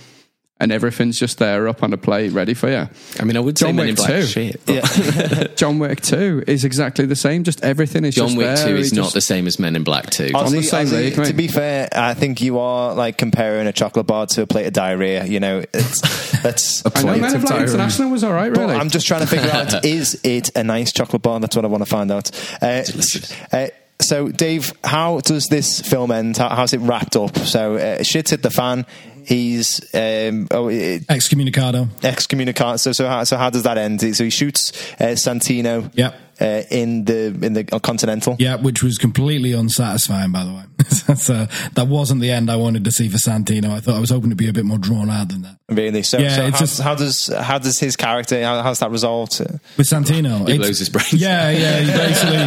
and everything's just there up on a plate ready for you. I mean, I would say John Men in Wick Black 2. shit. but John Wick Two is exactly the same. Just everything is just. John just Wick there. Two He is not the same as Men in Black Two. On the same Ozzy, league, to be fair, I think you are like comparing a chocolate bar to a plate of diarrhea. You know, it's that's. I know Men in Black International was all right. Really, but I'm just trying to figure out: is it a nice chocolate bar? That's what I want to find out. Uh, uh, so, Dave, how does this film end? How, how's it wrapped up? So, uh, shit's hit the fan. He's um, oh, it, Excommunicado. excommunicado. So, so how, so how does that end? So he shoots uh, Santino. Yep. Uh, in the in the Continental. Yeah, which was completely unsatisfying, by the way. That's, uh, that wasn't the end I wanted to see for Santino. I thought I was hoping to be a bit more drawn out than that. Really? So, Yeah, so it's how, just- how does how does his character how, how's that resolved? With Santino, He it's- blows his brains Yeah, yeah. He basically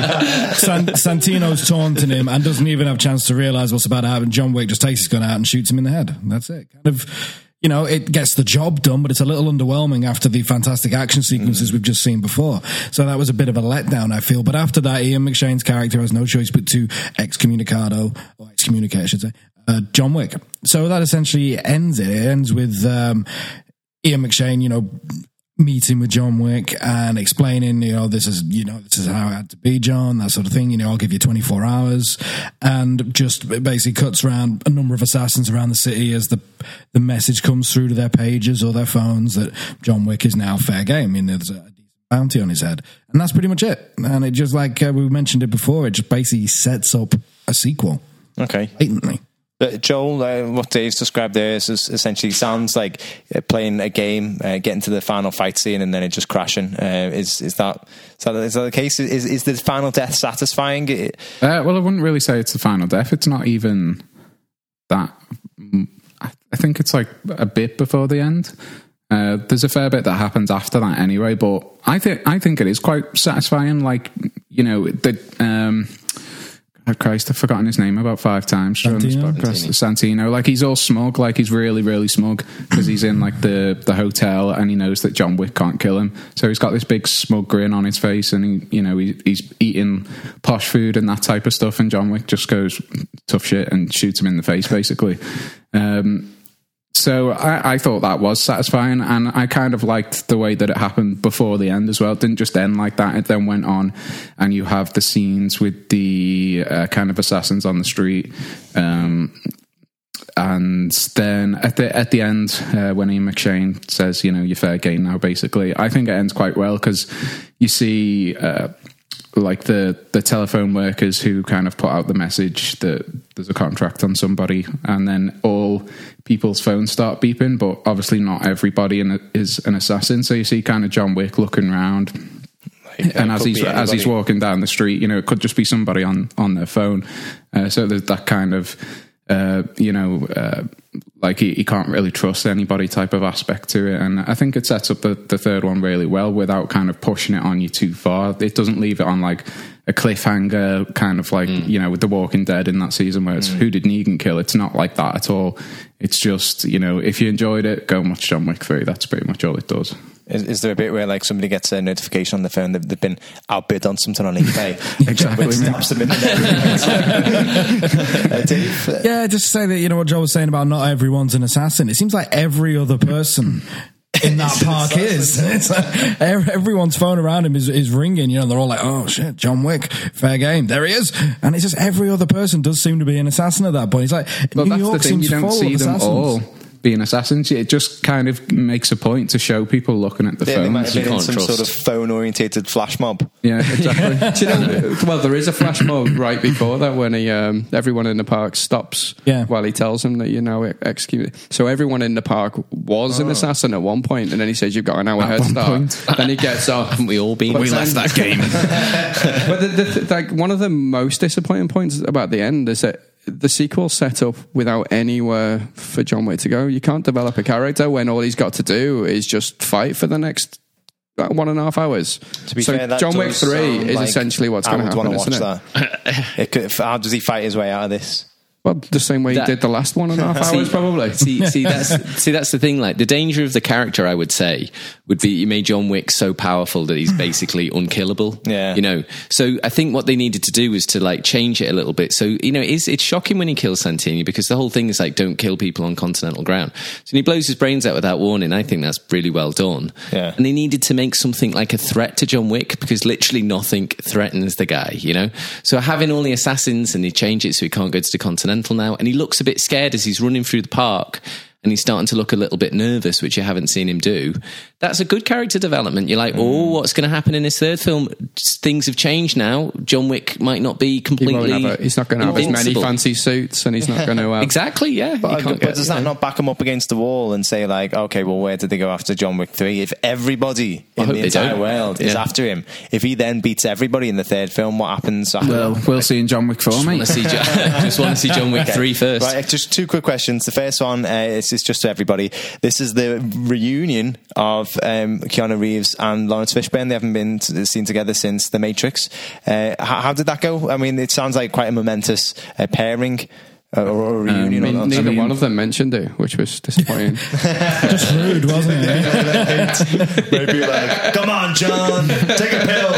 San, Santino's taunting him and doesn't even have a chance to realize what's about to happen. John Wick just takes his gun out and shoots him in the head. That's it. Kind of. You know, it gets the job done, but it's a little underwhelming after the fantastic action sequences we've just seen before. So that was a bit of a letdown, I feel. But after that, Ian McShane's character has no choice but to excommunicado, or excommunicate, I should say, uh, John Wick. So that essentially ends it. It ends with um, Ian McShane, you know, meeting with John Wick and explaining, you know, this is, you know, this is how it had to be, John, that sort of thing. You know, I'll give you 24 hours and just basically cuts around a number of assassins around the city as the, the message comes through to their pages or their phones that John Wick is now fair game. I mean, there's a bounty on his head. And that's pretty much it. And it just like uh, we mentioned it before, it just basically sets up a sequel Okay. blatantly. Joel, uh, what Dave's described there is, is essentially sounds like uh, playing a game, uh, getting to the final fight scene, and then it just crashing. Uh, is is that is that, is that the case? Is is the final death satisfying? Uh, well, I wouldn't really say it's the final death. It's not even that. mm, I I think it's like a bit before the end. Uh, there's a fair bit that happens after that anyway, but I think I think it is quite satisfying. Like you know, the um, oh Christ, I've forgotten his name about five times during this Santino? podcast. Santino, like he's all smug, like he's really, really smug because he's in like the the hotel and he knows that John Wick can't kill him. So he's got this big smug grin on his face, and he, you know, he, he's eating posh food and that type of stuff. And John Wick just goes tough shit and shoots him in the face, basically. Um, so I, I thought that was satisfying, and I kind of liked the way that it happened before the end as well. It didn't just end like that; it then went on, and you have the scenes with the uh, kind of assassins on the street, um, and then at the at the end, uh, when Ian McShane says, "You know, you're fair game now," basically, I think it ends quite well because you see. Uh, like the the telephone workers who kind of put out the message that there's a contract on somebody, and then all people's phones start beeping, but obviously not everybody in is an assassin. So you see kind of John Wick looking around, and as he's as he's walking down the street, you know, it could just be somebody on on their phone. Uh, so there's that kind of uh, you know. Uh, like he, he can't really trust anybody type of aspect to it. And i think it sets up the, the third one really well without kind of pushing it on you too far. It doesn't leave it on like a cliffhanger kind of like you know with the walking dead in that season where it's who did negan kill? It's not like that at all. It's just you know if you enjoyed it go and watch john wick 3 that's pretty much all it does. Is, is there a bit where like somebody gets a notification on the phone that they've been outbid on something on eBay? exactly. Stabs them in the uh, uh, Yeah, just to say that you know what Joe was saying about not everyone's an assassin. It seems like every other person in that park is. Like everyone's phone around him is, is ringing. You know, they're all like, "Oh shit, John Wick, fair game, there he is." And it's just every other person does seem to be an assassin at that point. It's like Well, New York thing. seems You don't full see of them assassins. all being assassins. It just kind of makes a point to show people looking at the they might phones. have been in some trust. sort of phone orientated flash mob. Yeah, exactly. Do you know, well, there is a flash mob right before that when he, um, everyone in the park stops Yeah. while he tells him that you know execute. So everyone in the park was an assassin at one point, and then he says you've got an hour At head start. point. Then he gets off. Haven't we all been? We left that game. but the, the, th- like one of the most disappointing points about the end is that the sequel set up without anywhere for John Wick to go. You can't develop a character when all he's got to do is just fight for the next uh, one and a half hours. To be so fair, John Wick Three is like essentially what's going to happen, wanna isn't it? watch that. It could, how does he fight his way out of this? Well, the same way That- he did the last one and a half hours, See- probably. See, see, that's see, that's the thing. Like the danger of the character, I would say, would be you made John Wick so powerful that he's basically unkillable. Yeah. you know. So I think what they needed to do was to like change it a little bit. So you know, it's it's shocking when he kills Santini because the whole thing is like don't kill people on continental ground. So when he blows his brains out without warning, I think that's really well done. Yeah. And they needed to make something like a threat to John Wick because literally nothing threatens the guy. You know. So having all the assassins and they change it so he can't go to the continental now, and he looks a bit scared as he's running through the park. And he's starting to look a little bit nervous, which you haven't seen him do. That's a good character development. You're like, oh, what's going to happen in his third film? Things have changed now. John Wick might not be completely. have a, he's not going to have as many fancy suits, and he's not going to have. Exactly, yeah. But, but can't get- does that not back him up against the wall and say like, okay, well, where did they go after John Wick three? If everybody in the entire don't. world is after him, if he then beats everybody in the third film, what happens? after Well, we'll see in John Wick 4, Just want mate. to see, just want to see John Wick Okay. three first. Right, just two quick questions. The first one uh, is, is just to everybody. This is the reunion of um, Keanu Reeves and Laurence Fishburne. They haven't been seen together since The Matrix. Uh, how, how did that go? I mean, it sounds like quite a momentous uh, pairing uh, or a reunion. I mean, on- on- neither mean- one of them mentioned it, which was disappointing. Just rude, wasn't it? Maybe like, come on, John, take a pill.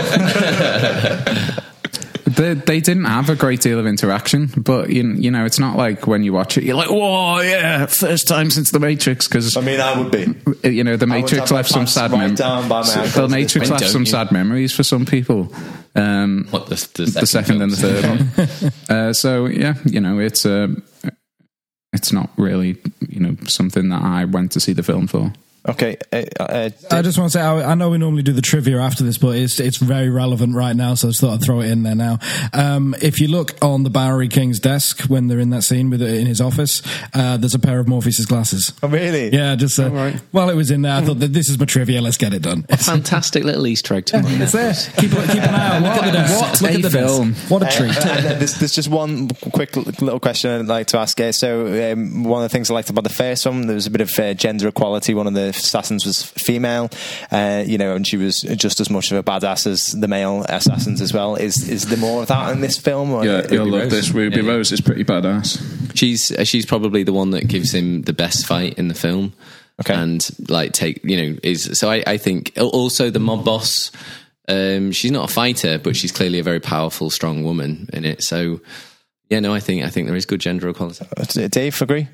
They, they didn't have a great deal of interaction, but you, you know, it's not like when you watch it, you're like, "Whoa, yeah, first time since the Matrix." Because I mean, I would be. you know, the Matrix left some sad right memories. down by my The. Matrix left some you? sad memories for some people. Um, What the, the second, the second and the third one. Uh, so yeah, you know, it's uh, it's not really you know something that I went to see the film for. Okay. Uh, uh, I just want to say, I, I know we normally do the trivia after this, but it's it's very relevant right now, so I just thought I'd throw it in there now. Um, if you look on the Bowery King's desk when they're in that scene with in his office, uh, there's a pair of Morpheus's glasses. oh, really? Yeah, just uh, right. while it was in there, I thought that this is my trivia. Let's get it done. Fantastic little Easter egg to point It's out. there. Keep, keep an eye out. Look at the desk. What Look a at the film. desk. What a treat. Uh, and there's, there's just one quick little question I'd like to ask. Uh, so, um, one of the things I liked about the first one, there was a bit of uh, gender equality. One of the assassins was female, uh, you know, and she was just as much of a badass as the male assassins as well. Is is there more of that in this film? Or Yeah, you'll love this. Ruby Yeah. Rose is pretty badass. She's uh, she's probably the one that gives him the best fight in the film. Okay. and like take you know is so I, I think also the mob boss. Um, she's not a fighter, but she's clearly a very powerful, strong woman in it. So yeah, no, I think I think there is good gender equality. Uh, Dave, agree?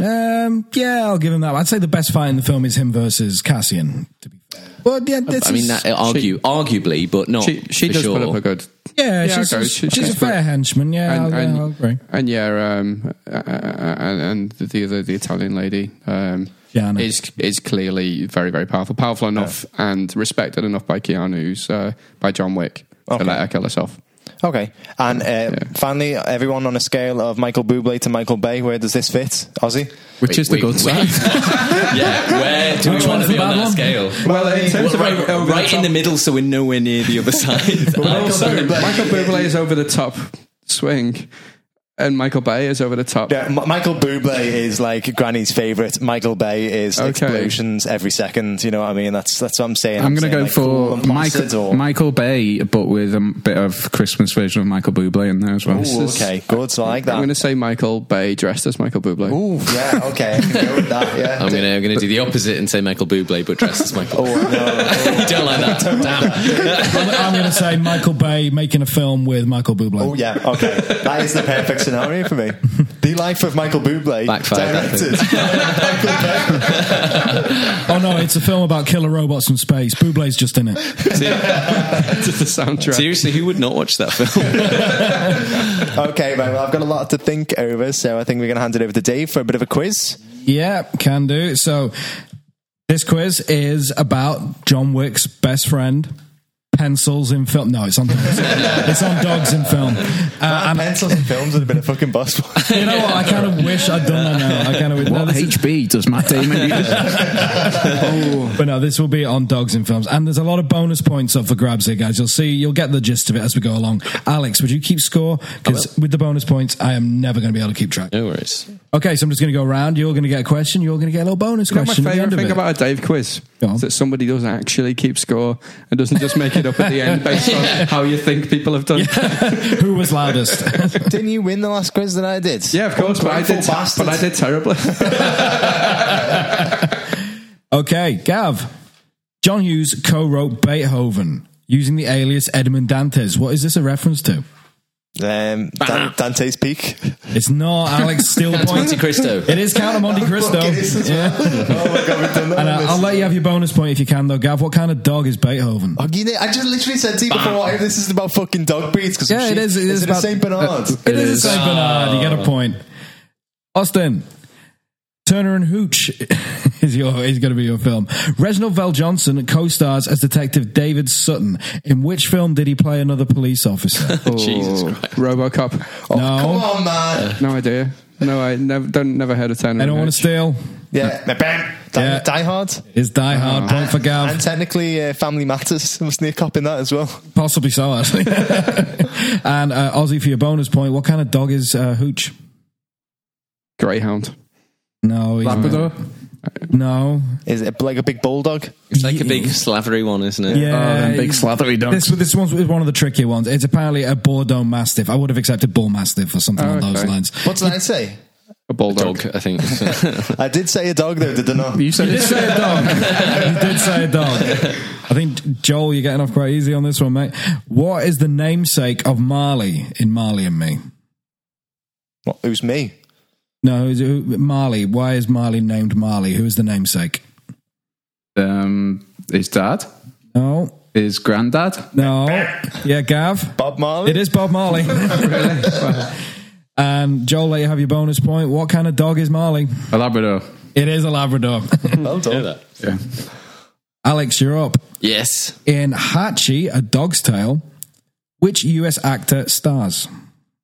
Um, yeah, I'll give him that. I'd say the best fight in the film is him versus Cassian. To be fair, but yeah, this I mean, that, argue arguably, but not. she she for does sure. put up a good. yeah, Yeah, she's, okay, she's, she- she's a fair henchman. Yeah, And- I'll, and- I'll agree. And yeah, um, uh, uh, and, and the other, the Italian lady, um, Gianna. is is clearly very, very powerful, powerful enough and respected enough by Keanu's, uh, by John Wick Okay. to let her kill herself. Okay. And uh, finally, everyone on a scale of Michael Bublé to Michael Bay, where does this fit? Ozzy? Which is the wait, good wait. side. yeah, where do we Which want to be on that one? scale? Well, in terms Well, of right, over the in the middle, so we're nowhere near the other side. Also, Michael Bublé is over the top swing, and Michael Bay is over the top. Yeah, M- Michael Bublé is like Granny's favorite. Michael Bay is Okay. explosions every second. You know what I mean? That's that's what I'm saying. I'm going to go like, for Michael, or- Michael Bay, but with a bit of Christmas version of Michael Bublé in there as well. Ooh, okay, good. So I like that. I'm going to say Michael Bay dressed as Michael Bublé. Ooh, yeah, okay, I can go with that. Yeah. I'm gonna I'm gonna do the opposite and say Michael Bublé, but dressed as Michael. Oh, no. you don't like that? Damn. I'm, I'm going to say Michael Bay making a film with Michael Bublé. Oh yeah, okay. That is the perfect scenario for me. The life of Michael Bublé, Backfired, that directed by Michael Bay. Oh no, it's a film about killer robots from space. Bublé's just in it. to the soundtrack. Seriously, who would not watch that film? Okay, right. Well, I've got a lot to think over, so I think we're going to hand it over to Dave for a bit of a quiz. Yeah, can do. So this quiz is about John Wick's best friend. Pencils in film. No, it's on dogs. it's on dogs in film. Uh, and Pencils and films would have been a fucking boss. you know what? I kind of wish I'd done that now. I kind of no, What this is- HB does Matt Damon use? But no, this will be on dogs in films, and there's a lot of bonus points up for grabs here, guys. You'll see, you'll get the gist of it as we go along. Alex, would you keep score? Because with the bonus points, I am never going to be able to keep track. No worries. Okay, so I'm just going to go around. You're going to get a question. You're going to get a little bonus You know, my question. at favourite thing about a Dave quiz is that somebody does actually keep score and doesn't just make it it up at the end based on how you think people have done. Who was loudest? Didn't you win the last quiz that I did? Yeah, of course, but I did. Ungrateful. But I did terribly. okay, Gav. John Hughes co-wrote Beethoven using the alias Edmond Dantès. What is this a reference to? Um, Dan- Dante's Peak. It's not Alex. Steal the point. Monte Cristo. It is Count of Monte Cristo. Fuck, it is as Yeah. oh my god, we've done. And on. I'll let you have your bonus point if you can, though, Gav. What kind of dog is Beethoven? Oh, you know, I just literally said to you before, I- this is about fucking dog breeds. Cause Yeah, it is- it is it a Saint Bernard? It is a Saint Bernard. You get a point. Austin. Turner and Hooch is your is going to be your film. Reginald VelJohnson co-stars as Detective David Sutton. In which film did he play another police officer? Jesus Oh, Christ. RoboCop. Oh, No. Come on, man. No idea. No, I never don't never heard of Turner. And I don't want to steal. Yeah. Bam. Die, Yeah. Die Hard. Is Die Hard point for And technically, uh, Family Matters. Was near cop in that as well. Possibly so, actually. and uh, Ozzy for your bonus point. What kind of dog is uh, Hooch? Greyhound. No, he's Labrador. No. Is it like a big bulldog? It's like a big slavery one, isn't it? Yeah, Oh, them big slathery dogs. This this one's one of the trickier ones. It's apparently a Bordeaux Mastiff. I would have accepted Bull Mastiff or something Oh, along those okay. lines. What did I say? A bulldog. Dog, I think. I did say a dog though, did I not? You said You did say a dog. you did say a dog. I think Joel, you're getting off quite easy on this one, mate. What is the namesake of Marley in Marley and Me? What, who's me? No, who's- who, Marley. Why is Marley named Marley? Who is the namesake? um, his dad, No, his granddad. no. Yeah, Gav. Bob Marley? It is Bob Marley. Really. and Joel, let you have your bonus point. What kind of dog is Marley? A Labrador. It is a Labrador. Well done. That. Yeah. Alex, you're up. yes. In Hachi, A Dog's Tale, which US actor stars?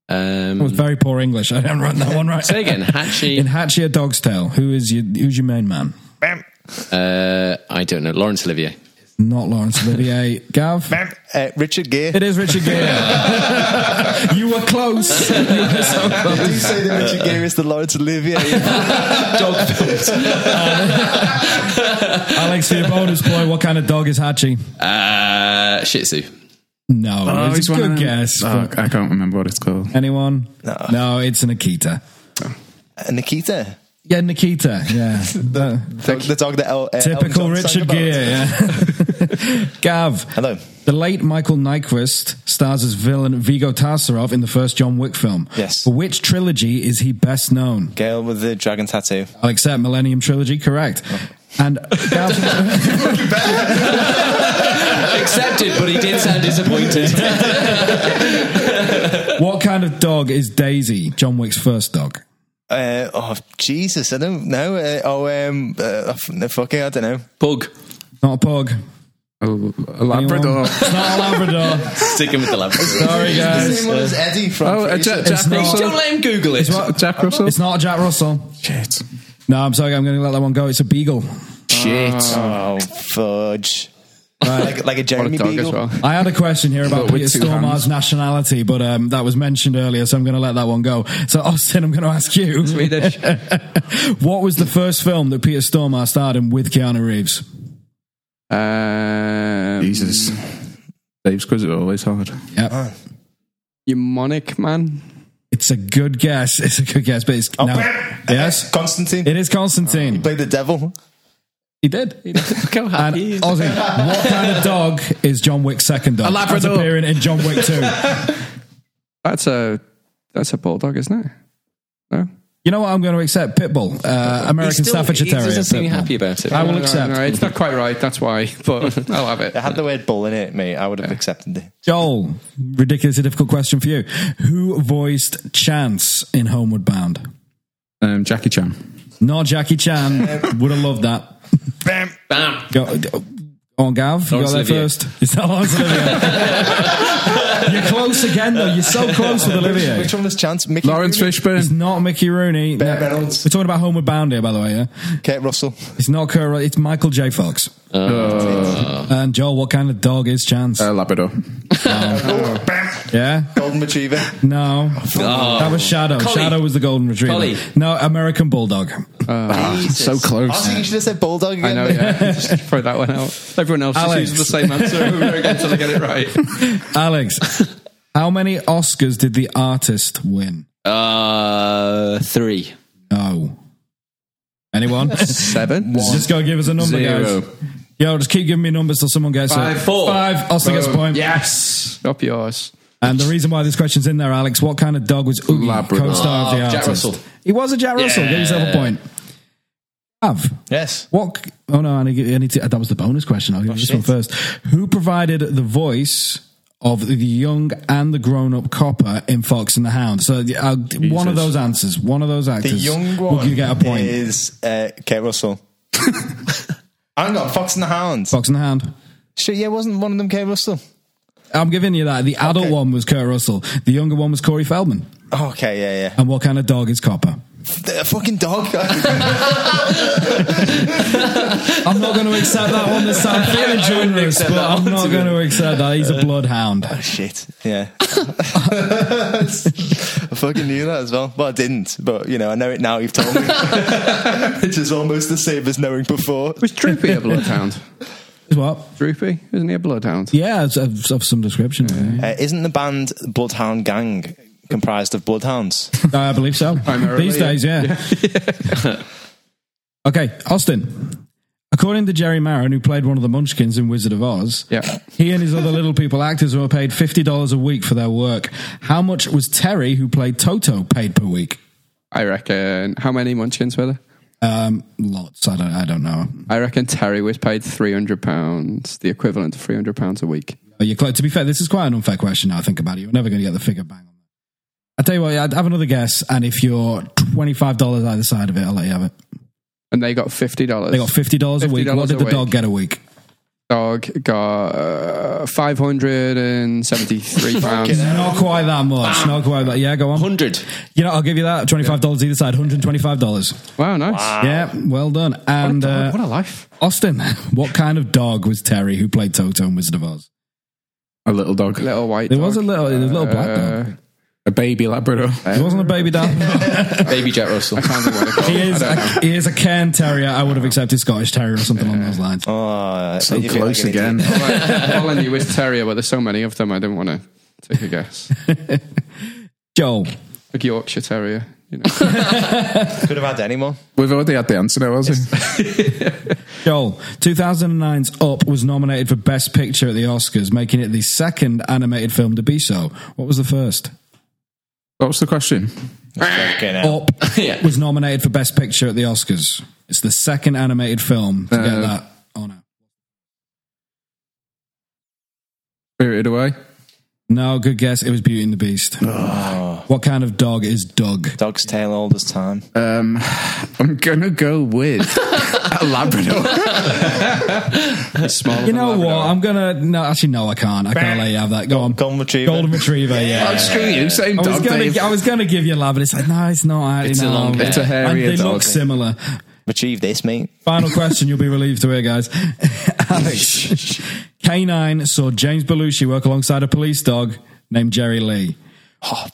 That was Um, very poor English. I didn't run that one right. say again. Hachi. In Hachi, A Dog's Tale, who is your, who's your main man? Bam. Uh, I don't know. Laurence Olivier. Not Laurence Olivier. Gav? Bam. Uh, Richard Gere. It is Richard Gere. you were close. You were so Did you say that Richard Gere is the Laurence Olivier? Dog films. Alex, for your bonus point, what kind of dog is Hachi? Uh, Shih Tzu. No, Oh, it's a good them- guess. Oh, I can't remember what it's called. Anyone? No. No, it's an Akita. Uh, Nikita. Yeah, Nikita. Yeah. The- The, the dog that El, uh, typical Elton Richard. Gere. Yeah. Gav. Hello. The late Michael Nyqvist stars as villain Viggo Tarasov in the first John Wick film. Yes. For which trilogy is he best known? Gail with the dragon tattoo. I'll accept Millennium Trilogy, correct. And Gav, Accepted, but he did sound disappointed. what kind of dog is Daisy, John Wick's first dog? Uh, oh Jesus, I don't know. Uh, oh, um, uh, fucking, I don't know. Pug. Not a pug. A, a Labrador. It's not a Labrador. Sticking with the Labrador. Sorry, guys. His guys. name was Eddie from. Oh, uh, Frasier. Jack, Jack not- Russell. Don't let him Google it. Jack Russell. It's not a Jack Russell. Shit. No, I'm sorry. I'm going to let that one go. It's a beagle. Shit. Oh, fudge. Like, like a What a Jeremy dog Beagle. as well. I had a question here about But with Peter two Stormare's hands. nationality, but um, that was mentioned earlier, so I'm going to let that one go. So, Austin, I'm going to ask you. Swedish. what was the first film that Peter Stormare starred in with Keanu Reeves? Um, Jesus. Dave's quiz is always hard. Yep. Mnemonic Man. It's a good guess. It's a good guess, but it's Oh, no. bam. Yes, Constantine. it is Constantine. Played the devil. He did. He did. Look how And happy he is. Ozzy, what kind of dog is John Wick's second dog? A Labrador. That's appearing in John Wick 2. That's a that's a bulldog, isn't it? No. You know what? I'm going to accept Pitbull, uh, American still- Staffordshire He Terrier. doesn't seem Pitbull. happy about it. I will No, no, accept. no, it's not quite right. That's why, but I'll have it. It had the word bull in it, mate. I would have accepted it. Joel, ridiculously difficult question for you. Who voiced Chance in Homeward Bound? Um, Jackie Chan. Not Jackie Chan. Would have loved that. Bam. Bam. Go, go on, Gav. You got Laurence there Olivier. first. It's not Laurence Olivier. You're close again, though. You're so close with Olivier. Which one was Chance? Mickey Lawrence Rooney? It's Fishburne. not Mickey Rooney. Bear No. Reynolds. We're talking about Homeward Bound here, by the way. Yeah, Kate Russell. it's not Kurt. It's Michael J. Fox. And Joel, what kind of dog is Chance? Uh, Labrador. Oh, bam. Yeah. Golden Retriever. No. That was Shadow. Collie. Shadow was the golden retriever. Collie. No, American Bulldog. so close. I think you should have said Bulldog I again. know, yeah. Just throw that one out. Everyone else just Alex. uses the same answer over again until they get it right. Alex, how many Oscars did the artist win? Uh, three. No. Anyone? Seven? Just go give us a number, Zero. guys. Yo, just keep giving me numbers till someone gets Five. it. Four. Five. Austin gets a point. Yes. Up yours. And the reason why this question's in there, Alex, what kind of dog was Uggie, Labrador. co-star of the Oh, artist? Jack Russell. He was a Jack Russell. Give yourself a point. Have Yes. what? Oh no, I need, I need to, that was the bonus question. I'll give you this one first. Who provided the voice of the young and the grown-up copper in Fox and the Hound? So uh, one of those answers, one of those actors. The actors, young will one you get a point? is uh, Kate Russell. Hang on, Fox and the Hound. Fox and the Hound. Shit, yeah, wasn't one of them Kate Russell? I'm giving you that. The adult Okay. one was Kurt Russell. The younger one was Corey Feldman. Oh, okay, yeah, yeah. And what kind of dog is Copper? The fucking dog. I'm not going to accept that one this time. I'm feeling generous, but I'm not going to accept that. He's a bloodhound. Oh, shit, yeah. I fucking knew that as well. Well, I didn't, but you know, I know it now. You've told me, which is almost the same as knowing before. Was Droopy a bloodhound? Is what? Droopy? Isn't he a bloodhound? Yeah, it's of, of some description. Uh, isn't the band Bloodhound Gang comprised of bloodhounds? I believe so. Primarily, These days, yeah. okay, Austin. According to Jerry Maren, who played one of the Munchkins in Wizard of Oz, Yeah. he and his other little people actors were paid fifty dollars a week for their work. How much was Terry, who played Toto, paid per week? I reckon. How many munchkins were there? Um, lots. I don't. I don't know. I reckon Terry was paid three hundred pounds, the equivalent of three hundred pounds a week. Are you close? To be fair, this is quite an unfair question. Now I think about it, you're never going to get the figure bang on that. I tell you what, I'd have another guess, and if you're twenty five dollars either side of it, I'll let you have it. And they got fifty dollars. They got fifty dollars a week. What did the week. dog get a week? Dog got uh, five hundred and seventy-three pounds. Not quite that much. Not quite that. Yeah, go on. Hundred. You know, I'll give you that. Twenty five dollars either side. Hundred twenty five dollars. Wow, nice. Yeah, well done. And What a, uh, what a life. Austin, what kind of dog was Terry who played Toto in Wizard of Oz? A little dog. A Little white. There was a little, there was a little black Uh, dog. A baby Labrador. It wasn't a baby dog. Baby Jack Russell. I can't think what it called. he is. I. A, he is a Cairn Terrier. I would have accepted Scottish Terrier or something along those lines. Oh, So close like again. idiot. All I knew was terrier, but there's so many of them. I didn't want to take a guess. Joel, a Yorkshire Terrier, you know. Could have had anyone. We've already had the answer now, hasn't we? Joel, 2009's Up was nominated for Best Picture at the Oscars, making it the second animated film to be so. What was the first? What was the question? Up Yeah. was nominated for Best Picture at the Oscars. It's the second animated film to get Uh, that honor. Spirited Away. No, good guess. It was Beauty and the Beast. What kind of dog is Doug? Dog's tail all this time. Um, I'm gonna go with a Labrador. It's smaller You know Labrador. what? I'm gonna. No, actually, no, I can't. I can't let you have that. Go on. Golden Retriever. Golden Retriever, yeah. Oh, screw you, same I was dog. gonna, Dave. I was gonna give you a lab, but it's like, no, it's not. It's a no. long It's a hair. and hairier they dog. look similar. Retrieve this, mate. Final question, you'll be relieved to hear, guys. Alex, K9 saw James Belushi work alongside a police dog named Jerry Lee. Oh.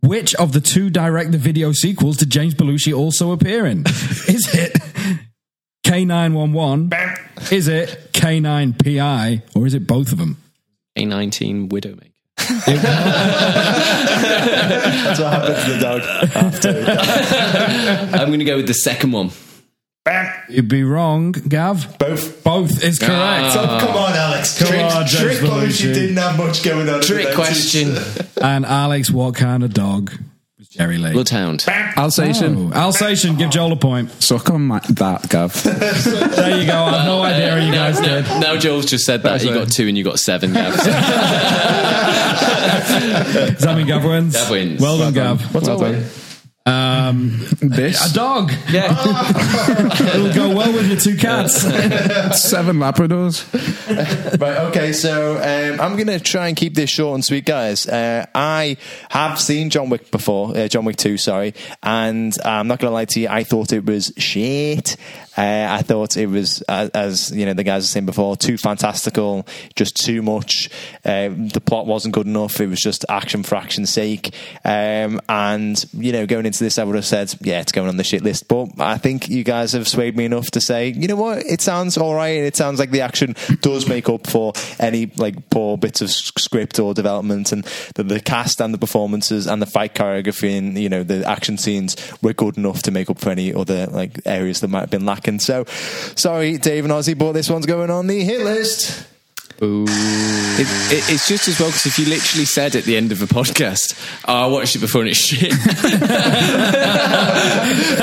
Which of the two direct-to-video sequels did James Belushi also appear in? Is it K911? Is it K9PI? Or is it both of them? A nineteen Widowmaker. That's what happened to the dog. after. I'm going to go with the second one. You'd be wrong, Gav. Both. Both is ah. correct. Oh, come on, Alex. Come trick, on, James trick Belushi Belushi. didn't have much going on. in the Trick 90s. question. And Alex, what kind of dog was Jerry Lee? Bloodhound. Alsatian. Oh, Alsatian, give Joel a point. Suck on my, that, Gav. There you go. I have no uh, idea how you guys did. Now Joel's just said that. You got two and you got seven, Gav. Does that mean Gav wins? Gav wins. Well done, Gav. What's Well well done. Um, this. a dog. yeah. It'll go well with your two cats. Seven Labradors. Right, okay, so um, I'm going to try and keep this short and sweet, guys. Uh, I have seen John Wick before, uh, John Wick 2, sorry, and I'm not going to lie to you, I thought it was shit. Uh, I thought it was, as, as you know, the guys were saying before, too fantastical, just too much. Uh, the plot wasn't good enough. It was just action for action's sake. Um, and you know, going into this, I would have said, yeah, it's going on the shit list. But I think you guys have swayed me enough to say, you know what, it sounds all right. It sounds like the action does make up for any like poor bits of script or development, and the, the cast and the performances and the fight choreography and you know the action scenes were good enough to make up for any other like areas that might have been lacking. So, sorry, Dave and Ozzy, but this one's going on the hit list. It, it, it's just as well because if you literally said at the end of a podcast, oh, I watched it before and it's shit, it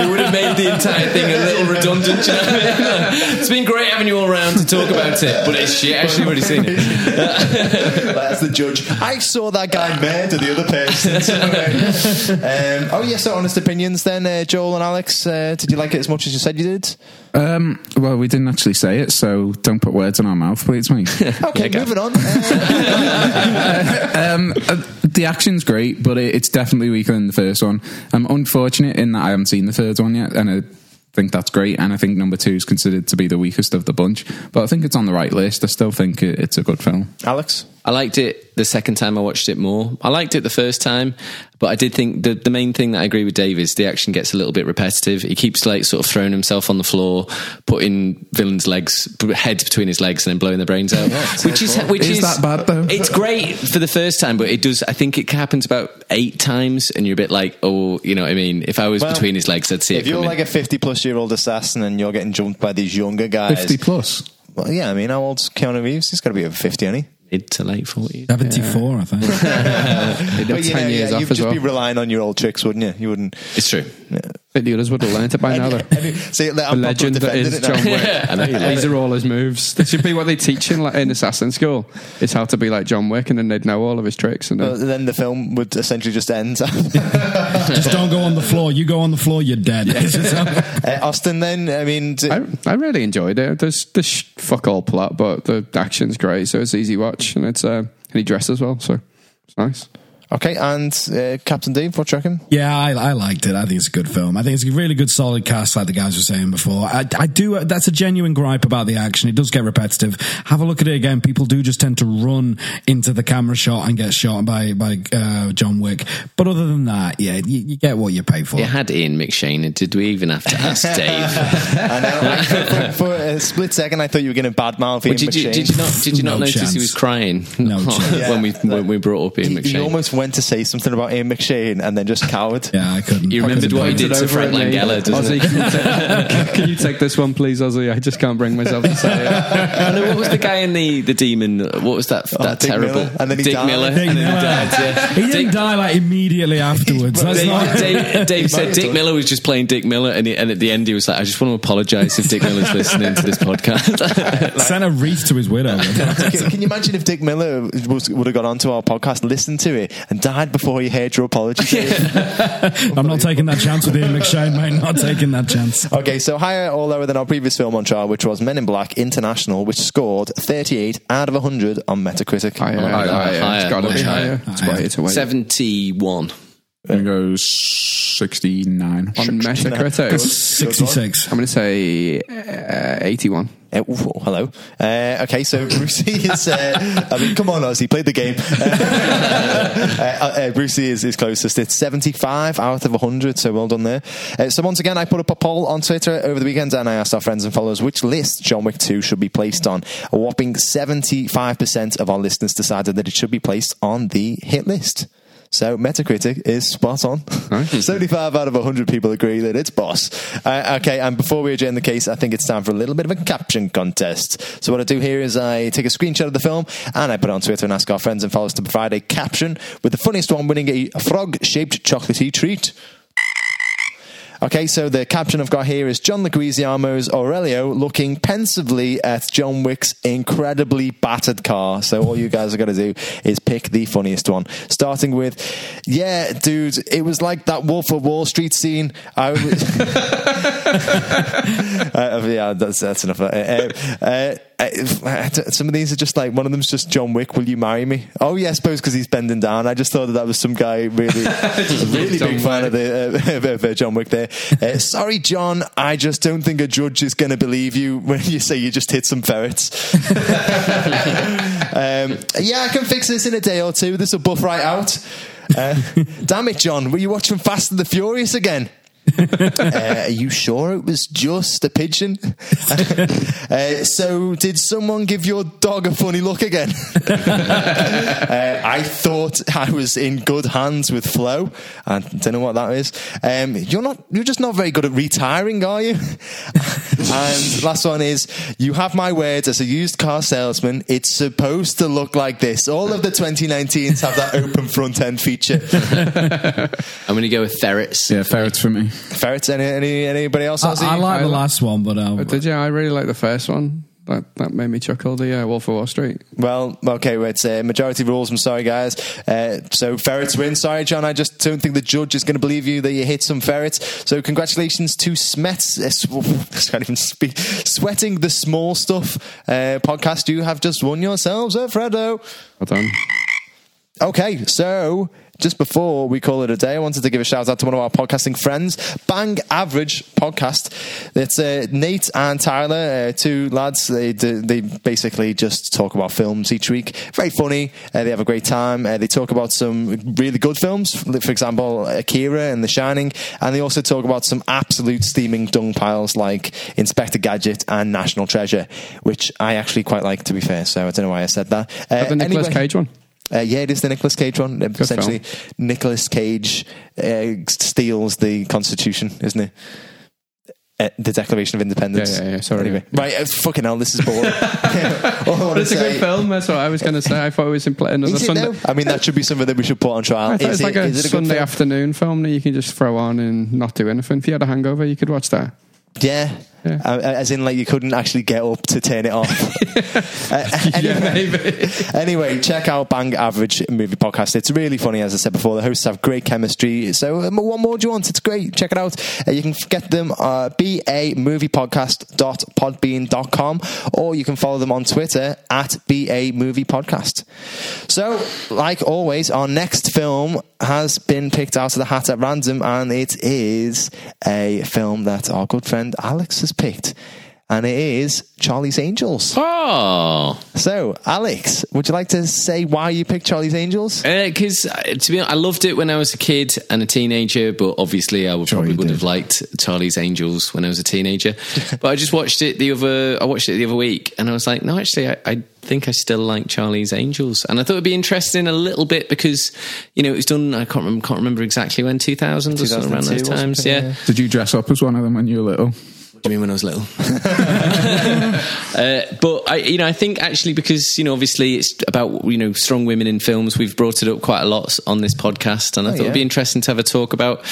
would have made the entire thing a little redundant. You know? It's been great having you all around to talk about it, but it's shit. Actually, already seen it. That's the judge. I saw that guy murder the other person. So, uh, um, oh, yes, so honest opinions then, uh, Joel and Alex. Uh, did you like it as much as you said you did? Um, well, we didn't actually say it, so don't put words in our mouth, please, mate. Okay, go. moving on. Uh, um, uh, the action's great, but it, it's definitely weaker than the first one. I'm unfortunate in that I haven't seen the third one yet, and I think that's great. And I think number two is considered to be the weakest of the bunch, but I think it's on the right list. I still think it, it's a good film. Alex? I liked it the second time I watched it more. I liked it the first time, but I did think the the main thing that I agree with Dave is the action gets a little bit repetitive. He keeps like sort of throwing himself on the floor, putting villains' legs heads between his legs, and then blowing their brains out. which is which Is is, that bad, though? It's great for the first time, but it does. I think it happens about eight times, and you're a bit like, oh, you know what I mean. If I was Well, between his legs, I'd see If it you're coming. like a 50 plus year old assassin and you're getting jumped by these younger guys. Fifty plus. Well, yeah, I mean, how old's Keanu Reeves? He's got to be over 50, hasn't he? Mid to late forties. 74, I think. He did But, you 10 know, years yeah, off you'd as just well. be relying on your old tricks, wouldn't you? You wouldn't. It's true. I think the others would have learned it by now. though. See, The legend that defending is it. John Wick. I know These are all his moves. This should be what they teach in, like, in assassin school. It's how to be like John Wick, and then they'd know all of his tricks. And Well, then, then the film would essentially just end. Just don't go on the floor. You go on the floor, you're dead. uh, Austin, then, I mean, d- I, I really enjoyed it. There's this fuck all plot, but the action's great, so it's easy watch, and it's uh, and he dresses well, so it's nice. Okay, and uh, Captain Dave, what do you reckon? Yeah, I, I liked it. I think it's a good film. I think it's a really good, solid cast, like the guys were saying before. I, I do. That's a genuine gripe about the action. It does get repetitive. Have a look at it again. People do just tend to run into the camera shot and get shot by by uh, John Wick. But other than that, yeah, you, you get what you pay for. It had Ian McShane. and Did we even have to ask Dave? I know. I- for, for a split second, I thought you were going to badmouth Ian Well, did, you, McShane. did you not? Did you not No notice chance. he was crying No chance. when we when we brought up Ian He, he almost went to say something about Ian McShane and then just cowered. Yeah, I couldn't. You remembered what he did to Frank at me. Langella, doesn't Ozzy, can you, take, can you take this one, please, Ozzy? I just can't bring myself to say it. I know, what was the guy in the the demon? What was that? Oh, that Oh, Dick terrible Miller. And then he Dick died. Miller, Dick and then he died. Yeah. He didn't Dick, die like immediately afterwards. That's Dave, not. Dave, Dave said Dick done. Miller was just playing Dick Miller, and, he, and at the end he was like, "I just want to apologise if Dick Miller's listening to this podcast." Sent a wreath to his widow. can, can you imagine if Dick Miller was, would have got onto our podcast, listened to it, and died before he heard your apology? Dave? I'm not taking that chance with Ian McShane, mate. Not taking that chance. okay, so higher or lower than our previous film on trial, which was Men in Black International, which scored 38 out of 100 on Metacritic. Higher, higher, higher. higher, It's got to much be higher. higher. It's way, it's way. Seventy-one. It goes sixty nine. On Metacritic. 66. I'm going to say uh, 81. Uh, ooh, hello. Uh, okay, so Brucey is. Uh, I mean, come on, Ozzy, played the game. uh, uh, Brucey is, is closest. It's 75 out of 100, so well done there. Uh, so, once again, I put up a poll on Twitter over the weekend and I asked our friends and followers which list John Wick 2 should be placed on. A whopping 75% of our listeners decided that it should be placed on the hit list. So Metacritic is spot on. 75 out of 100 people agree that it's boss. Uh, okay, and before we adjourn the case, I think it's time for a little bit of a caption contest. So what I do here is I take a screenshot of the film and I put it on Twitter and ask our friends and followers to provide a caption with the funniest one winning a frog-shaped chocolatey treat. Okay, so the caption I've got here is John Leguizamo's Aurelio looking pensively at John Wick's incredibly battered car. So all you guys are going to do is pick the funniest one. Starting with, yeah, dude, it was like that Wolf of Wall Street scene. I was, uh, yeah, that's that's enough. Uh, uh, some of these are just like one of them's just John Wick. Will you marry me? Oh yeah, I suppose because he's bending down. I just thought that that was some guy really, really John big fan of the uh, of, of, uh, John Wick. There. Uh, sorry, John. I just don't think a judge is going to believe you when you say you just hit some ferrets. um, yeah, I can fix this in a day or two. This will buff right out. Uh, damn it, John. Were you watching Fast and the Furious again? Uh, are you sure it was just a pigeon? uh, so, did someone give your dog a funny look again? uh, I thought I was in good hands with Flo. I don't know what that is. Um, you're not. You're just not very good at retiring, are you? and last one is: you have my words as a used car salesman. It's supposed to look like this. All of the 2019s have that open front end feature. I'm going to go with ferrets. Yeah, ferrets for me. Ferrets. Any, any anybody else? I, I like I the like- last one, but um, Did you? I really like the first one. That that made me chuckle. The uh, Wolf of Wall Street. Well, okay, well, it's uh, majority rules. I'm sorry, guys. Uh, so ferrets win. Sorry, John. I just don't think the judge is going to believe you that you hit some ferrets. So congratulations to Smets. Uh, sw- can't even speak. Sweating the small stuff uh, podcast. You have just won yourselves a Freddo. Well done. Okay, so just before we call it a day, I wanted to give a shout out to one of our podcasting friends, Bang Average Podcast. It's uh, Nate and Tyler, uh, two lads. They do, they basically just talk about films each week. Very funny. Uh, they have a great time. Uh, they talk about some really good films, for example, Akira and The Shining, and they also talk about some absolute steaming dung piles like Inspector Gadget and National Treasure, which I actually quite like, to be fair. So I don't know why I said that. Uh, the Nicolas anyway- Cage one. Uh, yeah, it is the Nicolas Cage one. Uh, Essentially, Nicolas Cage uh, steals the Constitution, isn't it? Uh, the Declaration of Independence. Yeah, yeah, yeah, sorry. Anyway, right, uh, fucking hell, this is boring. All I wanna It's a good film. That's what I was going to say. I thought it was in play another it Sunday. I mean, that should be something that we should put on trial. Is it's like a, is it good Sunday film? afternoon film that you can just throw on and not do anything. If you had a hangover, you could watch that. Yeah. Yeah. Uh, as in, like, you couldn't actually get up to turn it off. uh, anyway, maybe. anyway, check out Bang Average Movie Podcast. It's really funny, as I said before. The hosts have great chemistry. So, um, what more do you want? It's great. Check it out. Uh, you can get them uh, bamoviepodcast.podbean.com or you can follow them on Twitter at bamoviepodcast. So, like always, our next film has been picked out of the hat at random, and it is a film that our good friend Alex has picked. And it is Charlie's Angels. Oh, So, Alex, would you like to say why you picked Charlie's Angels? because uh, to be honest, I loved it when I was a kid and a teenager, but obviously I would Sure probably you would did. have liked Charlie's Angels when I was a teenager. but I just watched it the other. I watched it the other week, and I was like, no, actually, I, I think I still like Charlie's Angels, and I thought it'd be interesting a little bit because you know it was done. I can't remember, can't remember exactly when two thousand or something around 2002 those or times. something, Yeah. yeah. Did you dress up as one of them when you were little? Do you mean when I was little? uh, but I, you know, I think actually because you know, obviously it's about you know strong women in films. We've brought it up quite a lot on this podcast, and I thought yeah. it'd be interesting to have a talk about,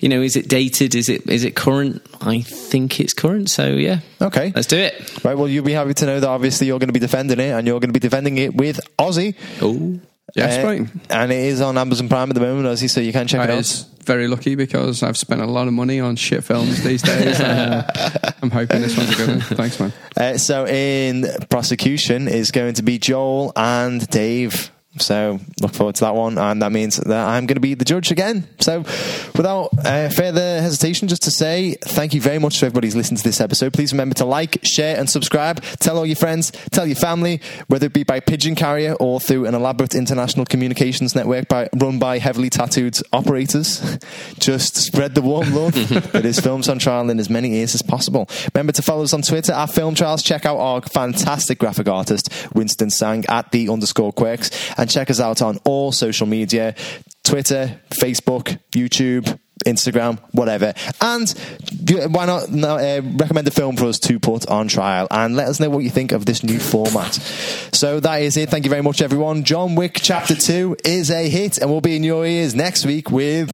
you know, is it dated? Is it is it current? I think it's current. So yeah, Okay. let's do it. Right, well, you'll be happy to know that obviously you're going to be defending it, and you're going to be defending it with Ozzy. Oh, Yes, Uh, right. And it is on Amazon Prime at the moment, Ozzy, so you can check it I out. was very lucky because I've spent a lot of money on shit films these days. and, uh, I'm hoping this one's a good one. Thanks, man. Uh, so, in prosecution is going to be Joel and Dave. So, look forward to that one, and that means that I'm going to be the judge again. So, without uh, further hesitation, just to say thank you very much to everybody who's listened to this episode. Please remember to like, share, and subscribe. Tell all your friends, tell your family, whether it be by pigeon carrier or through an elaborate international communications network by, run by heavily tattooed operators. Just spread the warm love that is Films on Trial in as many ears as possible. Remember to follow us on Twitter at Film Trials. Check out our fantastic graphic artist, Winston Sang, at the underscore quirks. And check us out on all social media Twitter, Facebook, YouTube. Instagram, whatever, and why not no, uh, recommend a film for us to put on trial and let us know what you think of this new format. So that is it. Thank you very much, everyone. John Wick Chapter Two is a hit, and we'll be in your ears next week with